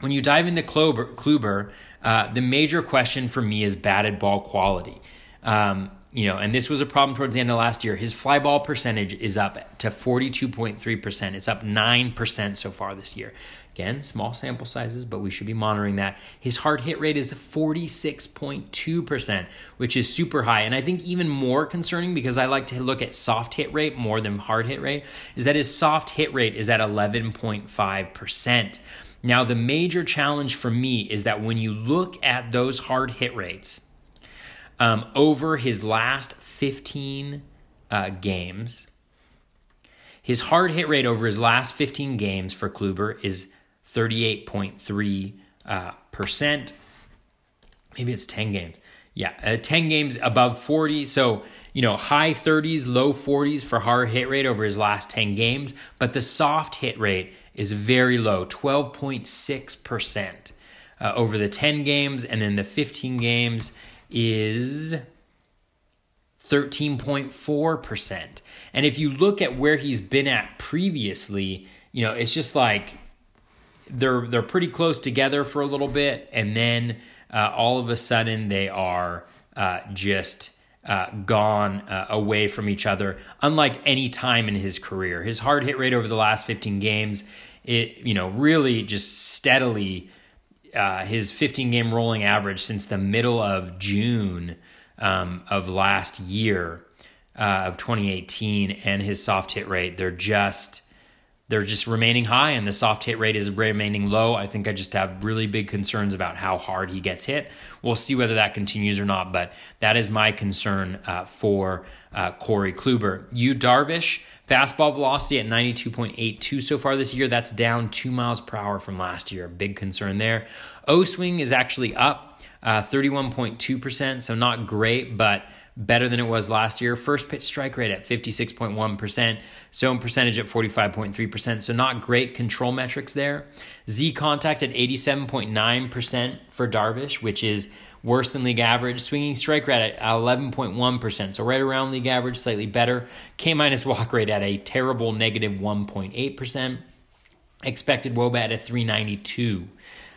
when you dive into Kluber, Kluber uh, the major question for me is batted ball quality. Um, you know, and this was a problem towards the end of last year. His fly ball percentage is up to 42.3%. It's up 9% so far this year. Again, small sample sizes, but we should be monitoring that. His hard hit rate is 46.2%, which is super high. And I think even more concerning because I like to look at soft hit rate more than hard hit rate is that his soft hit rate is at 11.5%. Now, the major challenge for me is that when you look at those hard hit rates, um, over his last 15 uh, games. His hard hit rate over his last 15 games for Kluber is 38.3 uh, percent. Maybe it's 10 games. Yeah, uh, 10 games above 40. So, you know, high 30s, low 40s for hard hit rate over his last 10 games. But the soft hit rate is very low, 12.6% uh, over the 10 games. And then the 15 games is 13.4%. And if you look at where he's been at previously, you know, it's just like they're they're pretty close together for a little bit, and then uh, all of a sudden they are uh, just uh, gone uh, away from each other. Unlike any time in his career, his hard hit rate over the last 15 games, it you know really just steadily. Uh, his 15 game rolling average since the middle of June um, of last year uh, of 2018 and his soft hit rate, they're just they're just remaining high and the soft hit rate is remaining low. I think I just have really big concerns about how hard he gets hit. We'll see whether that continues or not, but that is my concern uh, for uh, Corey Kluber. Yu Darvish, fastball velocity at 92.82 so far this year. That's down two miles per hour from last year. Big concern there. O swing is actually up uh, 31.2%, so not great, but better than it was last year. First pitch strike rate at 56.1%, zone percentage at 45.3%, so not great control metrics there. Z contact at 87.9% for Darvish, which is worse than league average. Swinging strike rate at 11.1%, so right around league average, slightly better. K minus walk rate at a terrible negative 1.8%. Expected Woba at a 392.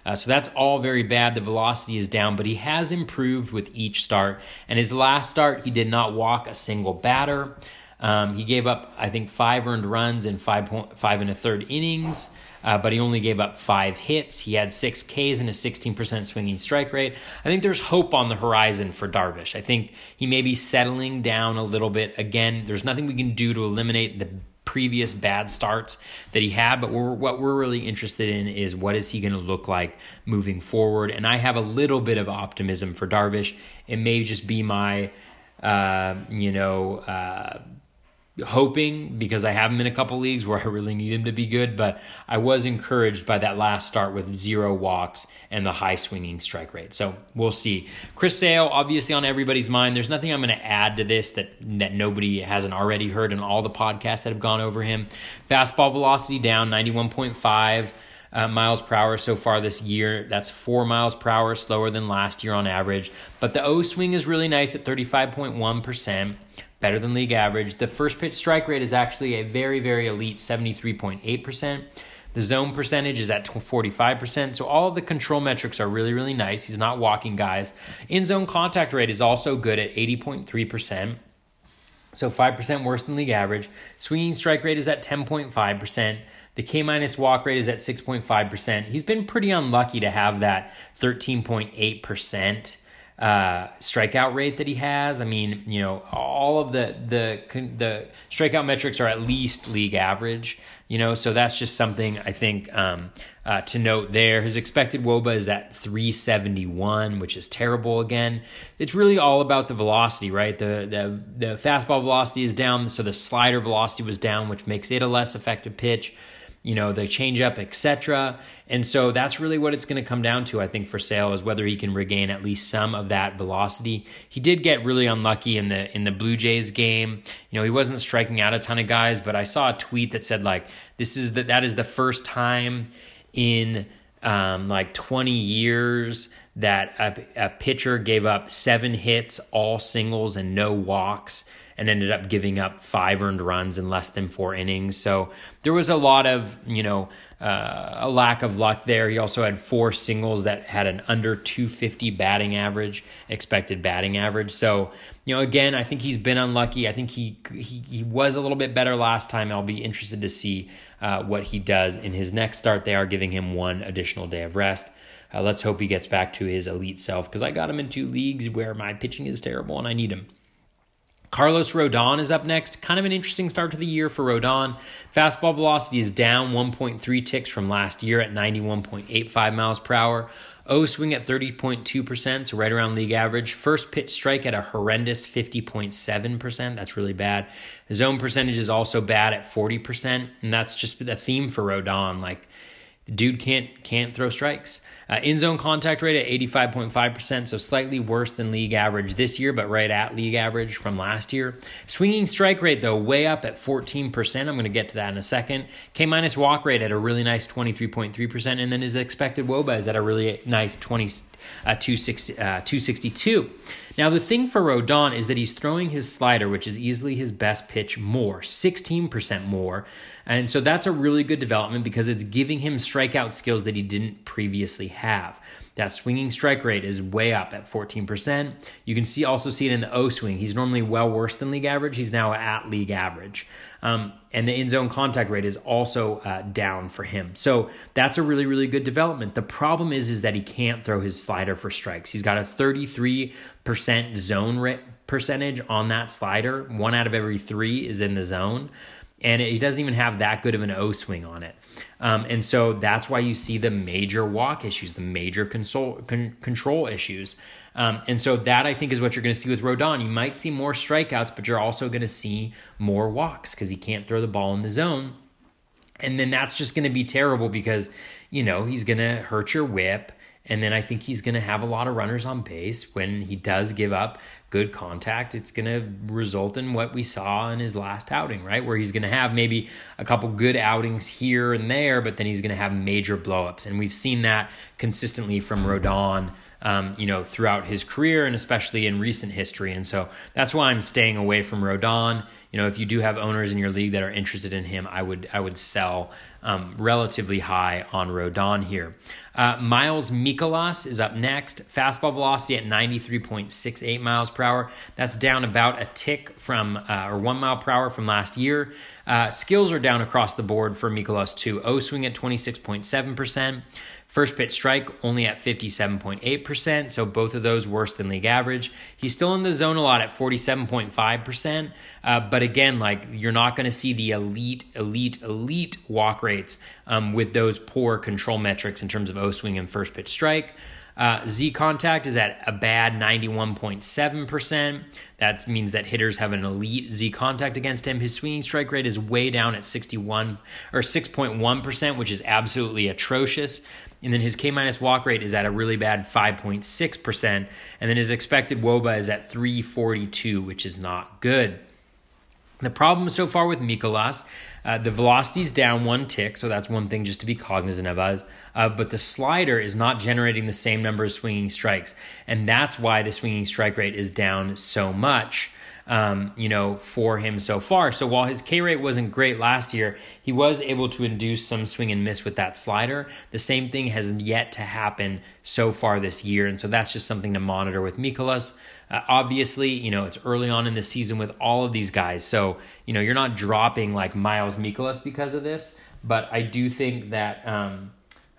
Uh, so that's all very bad. The velocity is down, but he has improved with each start. And his last start, he did not walk a single batter. Um, he gave up, I think, five earned runs in five point, five and a third innings, uh, but he only gave up five hits. He had six Ks and a 16% swinging strike rate. I think there's hope on the horizon for Darvish. I think he may be settling down a little bit. Again, there's nothing we can do to eliminate the previous bad starts that he had. But we're, what we're really interested in is what is he going to look like moving forward. And I have a little bit of optimism for Darvish. It may just be my, uh, you know, uh, hoping because I have him in a couple leagues where I really need him to be good, but I was encouraged by that last start with zero walks and the high swinging strike rate. So we'll see. Chris Sale, obviously on everybody's mind. There's nothing I'm going to add to this that that nobody hasn't already heard in all the podcasts that have gone over him. Fastball velocity down 91.5. Uh, miles per hour so far this year. That's four miles per hour slower than last year on average. But the O swing is really nice at 35.1% better than league average. The first pitch strike rate is actually a very, very elite 73.8%. The zone percentage is at 45%. So all of the control metrics are really, really nice. He's not walking guys. In zone contact rate is also good at 80.3%. So 5% worse than league average. Swinging strike rate is at 10.5%. The K minus walk rate is at 6.5%. He's been pretty unlucky to have that 13.8% uh, strikeout rate that he has. I mean, you know, all of the the the strikeout metrics are at least league average. You know, so that's just something I think um, uh, to note there. His expected WOBA is at 371, which is terrible. Again, it's really all about the velocity, right? The the the fastball velocity is down, so the slider velocity was down, which makes it a less effective pitch you know, the changeup, etc. And so that's really what it's going to come down to, I think, for Sale is whether he can regain at least some of that velocity. He did get really unlucky in the in the Blue Jays game. You know, he wasn't striking out a ton of guys, but I saw a tweet that said like this is that that is the first time in um, like 20 years that a, a pitcher gave up seven hits, all singles, and no walks and ended up giving up five earned runs in less than four innings. So there was a lot of, you know, uh, a lack of luck there. He also had four singles that had an under 250 batting average, expected batting average. So, you know, again, I think he's been unlucky. I think he he, he was a little bit better last time. I'll be interested to see uh, what he does in his next start. They are giving him one additional day of rest. Uh, let's hope he gets back to his elite self because I got him in two leagues where my pitching is terrible and I need him. Carlos Rodon is up next. Kind of an interesting start to the year for Rodon. Fastball velocity is down 1.3 ticks from last year at 91.85 miles per hour. O swing at 30.2%, so right around league average. First pitch strike at a horrendous 50.7%. That's really bad. Zone percentage is also bad at 40%, and that's just the theme for Rodon. Like, dude can't can't throw strikes. Uh, in zone contact rate at 85.5%, so slightly worse than league average this year, but right at league average from last year. Swinging strike rate, though, way up at 14%. I'm going to get to that in a second. K minus walk rate at a really nice 23.3%, and then his expected WOBA is at a really nice 20, uh, 260, uh, 262. Now, the thing for Rodon is that he's throwing his slider, which is easily his best pitch, more 16% more. And so that's a really good development because it's giving him strikeout skills that he didn't previously have. That swinging strike rate is way up at 14%. You can see also see it in the O swing. He's normally well worse than league average. He's now at league average. Um, and the in zone contact rate is also uh, down for him. So that's a really, really good development. The problem is, is that he can't throw his slider for strikes. He's got a 33% zone rate percentage on that slider. One out of every three is in the zone and it doesn't even have that good of an O swing on it. Um, and so that's why you see the major walk issues, the major console, con- control issues. Um, and so that I think is what you're going to see with Rodon. You might see more strikeouts, but you're also going to see more walks because he can't throw the ball in the zone. And then that's just going to be terrible because, you know, he's going to hurt your whip. And then I think he's going to have a lot of runners on base when he does give up good contact. It's going to result in what we saw in his last outing, right? Where he's going to have maybe a couple good outings here and there, but then he's going to have major blowups. And we've seen that consistently from Rodon. Um, you know, throughout his career and especially in recent history. And so that's why I'm staying away from Rodon you know, if you do have owners in your league that are interested in him, I would I would sell um, relatively high on Rodon here. Uh, Miles Mikolas is up next. Fastball velocity at 93.68 miles per hour. That's down about a tick from uh, or one mile per hour from last year. Uh, skills are down across the board for Mikolas too. O swing at 26.7 percent. First pitch strike only at 57.8%, so both of those worse than league average. He's still in the zone a lot at 47.5%, uh, but again, like you're not going to see the elite, elite, elite walk rates um, with those poor control metrics in terms of O swing and first pitch strike. Uh, Z contact is at a bad 91.7%. That means that hitters have an elite Z contact against him. His swinging strike rate is way down at 61 or 6.1%, which is absolutely atrocious. And then his K minus walk rate is at a really bad 5.6%. And then his expected WOBA is at 342, which is not good. The problem so far with Mikolas, uh, the velocity is down one tick, so that's one thing just to be cognizant of. Uh, but the slider is not generating the same number of swinging strikes, and that's why the swinging strike rate is down so much um, you know, for him so far. So while his K rate wasn't great last year, he was able to induce some swing and miss with that slider. The same thing has yet to happen so far this year. And so that's just something to monitor with Mikolas. Uh, obviously, you know, it's early on in the season with all of these guys. So, you know, you're not dropping like Miles Mikolas because of this. But I do think that, um,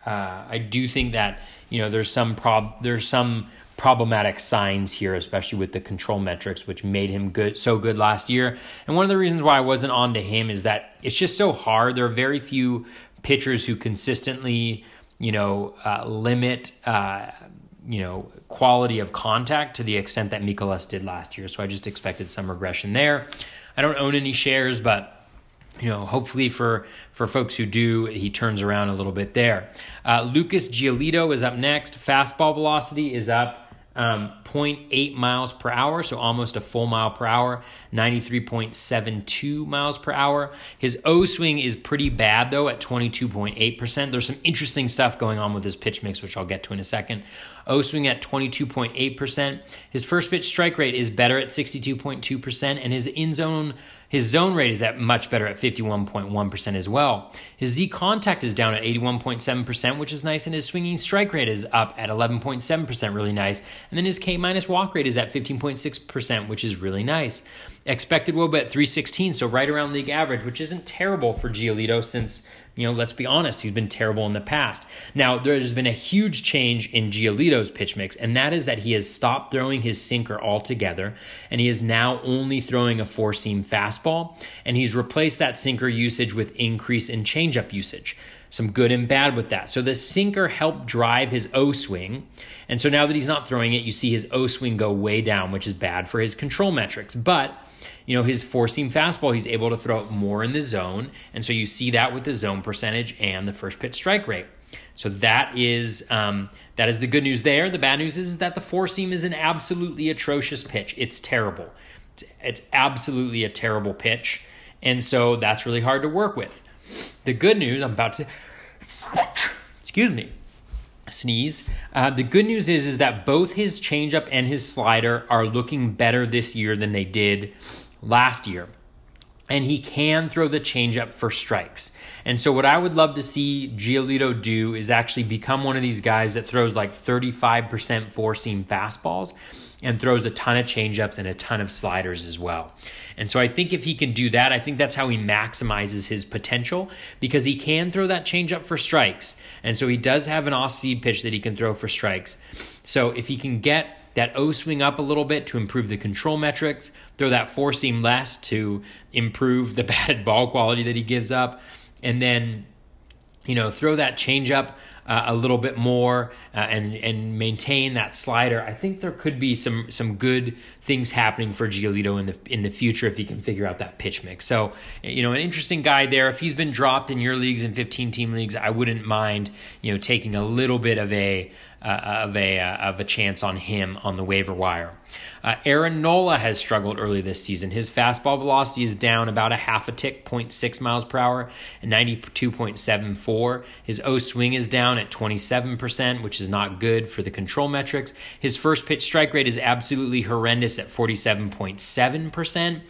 uh, I do think that, you know, there's some prob, there's some, problematic signs here, especially with the control metrics, which made him good so good last year. And one of the reasons why I wasn't on to him is that it's just so hard. There are very few pitchers who consistently, you know, uh, limit. Uh, you know, quality of contact to the extent that Mikolas did last year. So I just expected some regression there. I don't own any shares, but you know, hopefully for for folks who do, he turns around a little bit there. Uh, Lucas Giolito is up next. Fastball velocity is up um, 0.8 miles per hour, so almost a full mile per hour, 93.72 miles per hour. His O swing is pretty bad though at 22.8%. There's some interesting stuff going on with his pitch mix, which I'll get to in a second. O swing at 22.8%. His first pitch strike rate is better at 62.2%, and his in zone his zone rate is at much better at 51.1% as well. His Z contact is down at 81.7%, which is nice, and his swinging strike rate is up at 11.7%, really nice. And then his K minus walk rate is at 15.6%, which is really nice. Expected WOBA at 316, so right around league average, which isn't terrible for Giolito since you know, let's be honest, he's been terrible in the past. Now, there's been a huge change in Giolito's pitch mix, and that is that he has stopped throwing his sinker altogether, and he is now only throwing a four seam fastball, and he's replaced that sinker usage with increase in changeup usage. Some good and bad with that. So the sinker helped drive his O swing. And so now that he's not throwing it, you see his O swing go way down, which is bad for his control metrics. But you know, his four seam fastball, he's able to throw it more in the zone. And so you see that with the zone percentage and the first pitch strike rate. So that is um, that is the good news there. The bad news is that the four seam is an absolutely atrocious pitch. It's terrible. It's, it's absolutely a terrible pitch, and so that's really hard to work with. The good news I'm about to excuse me. Sneeze. Uh, the good news is is that both his changeup and his slider are looking better this year than they did last year. And he can throw the changeup for strikes. And so, what I would love to see Giolito do is actually become one of these guys that throws like 35% four seam fastballs and throws a ton of changeups and a ton of sliders as well. And so I think if he can do that, I think that's how he maximizes his potential because he can throw that changeup for strikes. And so he does have an off speed pitch that he can throw for strikes. So if he can get that O swing up a little bit to improve the control metrics, throw that four seam less to improve the batted ball quality that he gives up, and then you know throw that changeup uh, a little bit more uh, and and maintain that slider, I think there could be some some good things happening for Giolito in the in the future if he can figure out that pitch mix. So you know, an interesting guy there. If he's been dropped in your leagues in 15 team leagues, I wouldn't mind you know taking a little bit of a uh, of a uh, of a chance on him on the waiver wire. Uh, Aaron Nola has struggled early this season. His fastball velocity is down about a half a tick, 0.6 miles per hour, and 92.74. His O swing is down at 27%, which is not good for the control metrics. His first pitch strike rate is absolutely horrendous at 47.7%.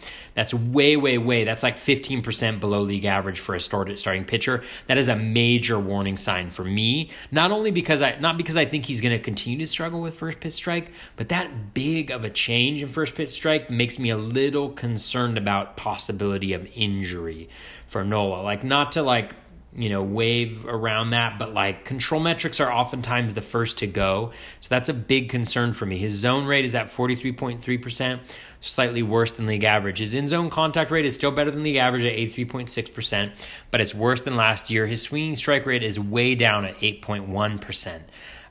That's way, way, way. That's like 15% below league average for a starting pitcher. That is a major warning sign for me. Not only because I, not because I think he's going to continue to struggle with first pitch strike, but that big of a change in first pitch strike makes me a little concerned about possibility of injury for Nola. Like not to like you know, wave around that, but like control metrics are oftentimes the first to go. So that's a big concern for me. His zone rate is at 43.3%, slightly worse than league average. His in zone contact rate is still better than league average at 83.6%, but it's worse than last year. His swinging strike rate is way down at 8.1%.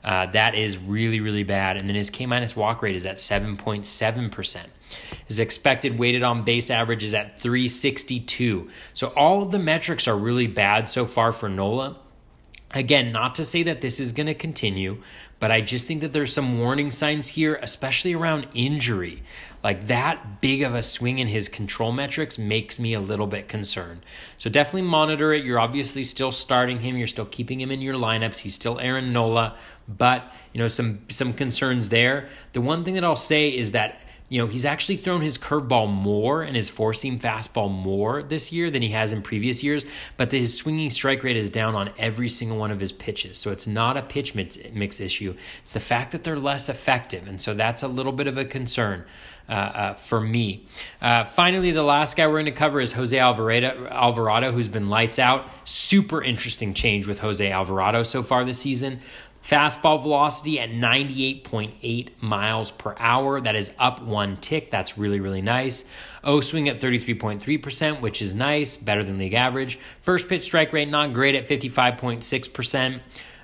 Uh, that is really, really bad. And then his K minus walk rate is at 7.7%. His expected weighted on base average is at 362. So all of the metrics are really bad so far for Nola. Again, not to say that this is going to continue, but I just think that there's some warning signs here, especially around injury. Like that big of a swing in his control metrics makes me a little bit concerned. So definitely monitor it. You're obviously still starting him, you're still keeping him in your lineups. He's still Aaron Nola, but you know some some concerns there. The one thing that I'll say is that you know, he's actually thrown his curveball more and his four seam fastball more this year than he has in previous years, but his swinging strike rate is down on every single one of his pitches. So it's not a pitch mix, issue. It's the fact that they're less effective. And so that's a little bit of a concern. Uh, uh, for me. Uh, finally, the last guy we're going to cover is Jose Alvarado, Alvarado, who's been lights out. Super interesting change with Jose Alvarado so far this season. Fastball velocity at 98.8 miles per hour. That is up one tick. That's really, really nice. O swing at 33.3%, which is nice, better than league average. First pitch strike rate, not great at 55.6%.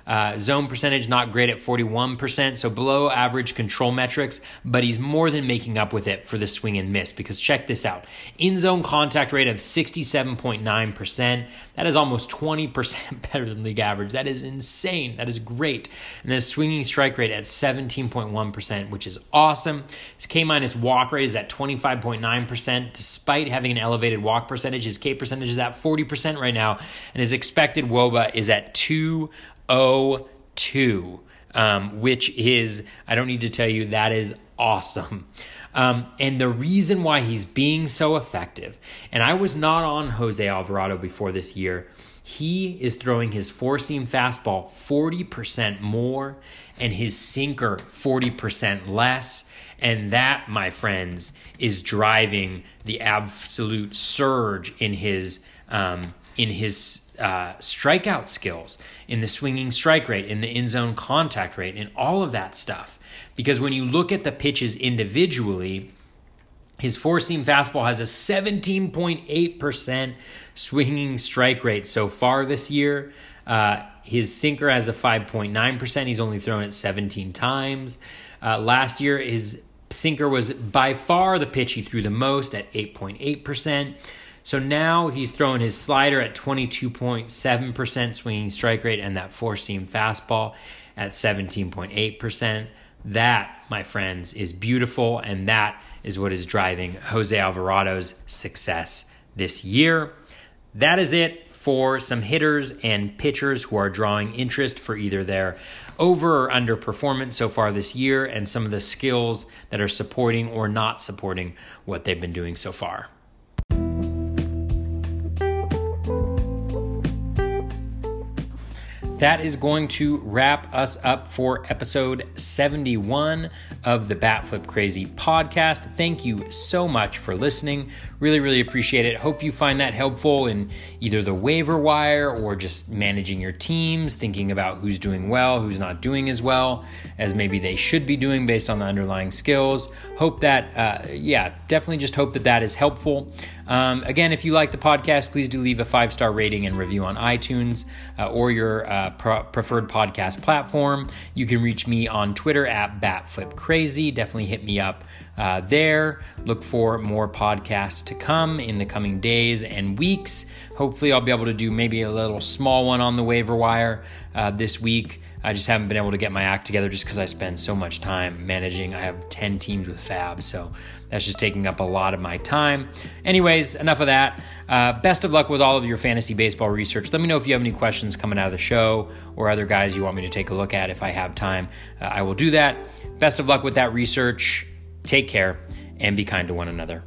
Uh, zone percentage not great at 41%, so below average control metrics, but he's more than making up with it for the swing and miss because check this out. In zone contact rate of 67.9%. That is almost 20% better than league average. That is insane. That is great. And then swinging strike rate at 17.1%, which is awesome. His K minus walk rate is at 25.9%. Despite having an elevated walk percentage, his K percentage is at 40% right now, and his expected WOBA is at 2 02, um, which is, I don't need to tell you, that is awesome. Um, and the reason why he's being so effective, and I was not on Jose Alvarado before this year, he is throwing his four seam fastball 40% more and his sinker 40% less. And that, my friends, is driving the absolute surge in his um, in his uh, strikeout skills, in the swinging strike rate, in the in zone contact rate, in all of that stuff. Because when you look at the pitches individually, his four seam fastball has a 17.8% swinging strike rate so far this year. Uh, his sinker has a 5.9%. He's only thrown it 17 times. Uh, last year, his sinker was by far the pitch he threw the most at 8.8%. So now he's throwing his slider at 22.7% swinging strike rate and that four seam fastball at 17.8%. That, my friends, is beautiful, and that is what is driving Jose Alvarado's success this year. That is it for some hitters and pitchers who are drawing interest for either their over or under performance so far this year and some of the skills that are supporting or not supporting what they've been doing so far. That is going to wrap us up for episode 71 of the Batflip Crazy podcast. Thank you so much for listening. Really, really appreciate it. Hope you find that helpful in either the waiver wire or just managing your teams, thinking about who's doing well, who's not doing as well as maybe they should be doing based on the underlying skills. Hope that, uh, yeah, definitely just hope that that is helpful. Um, again, if you like the podcast, please do leave a five star rating and review on iTunes uh, or your uh, preferred podcast platform. You can reach me on Twitter at BatFlipCrazy. Definitely hit me up uh, there. Look for more podcasts to come in the coming days and weeks. Hopefully, I'll be able to do maybe a little small one on the waiver wire uh, this week. I just haven't been able to get my act together just because I spend so much time managing. I have 10 teams with FAAB, so that's just taking up a lot of my time. Anyways, enough of that. Uh, best of luck with all of your fantasy baseball research. Let me know if you have any questions coming out of the show or other guys you want me to take a look at. If I have time, uh, I will do that. Best of luck with that research. Take care and be kind to one another.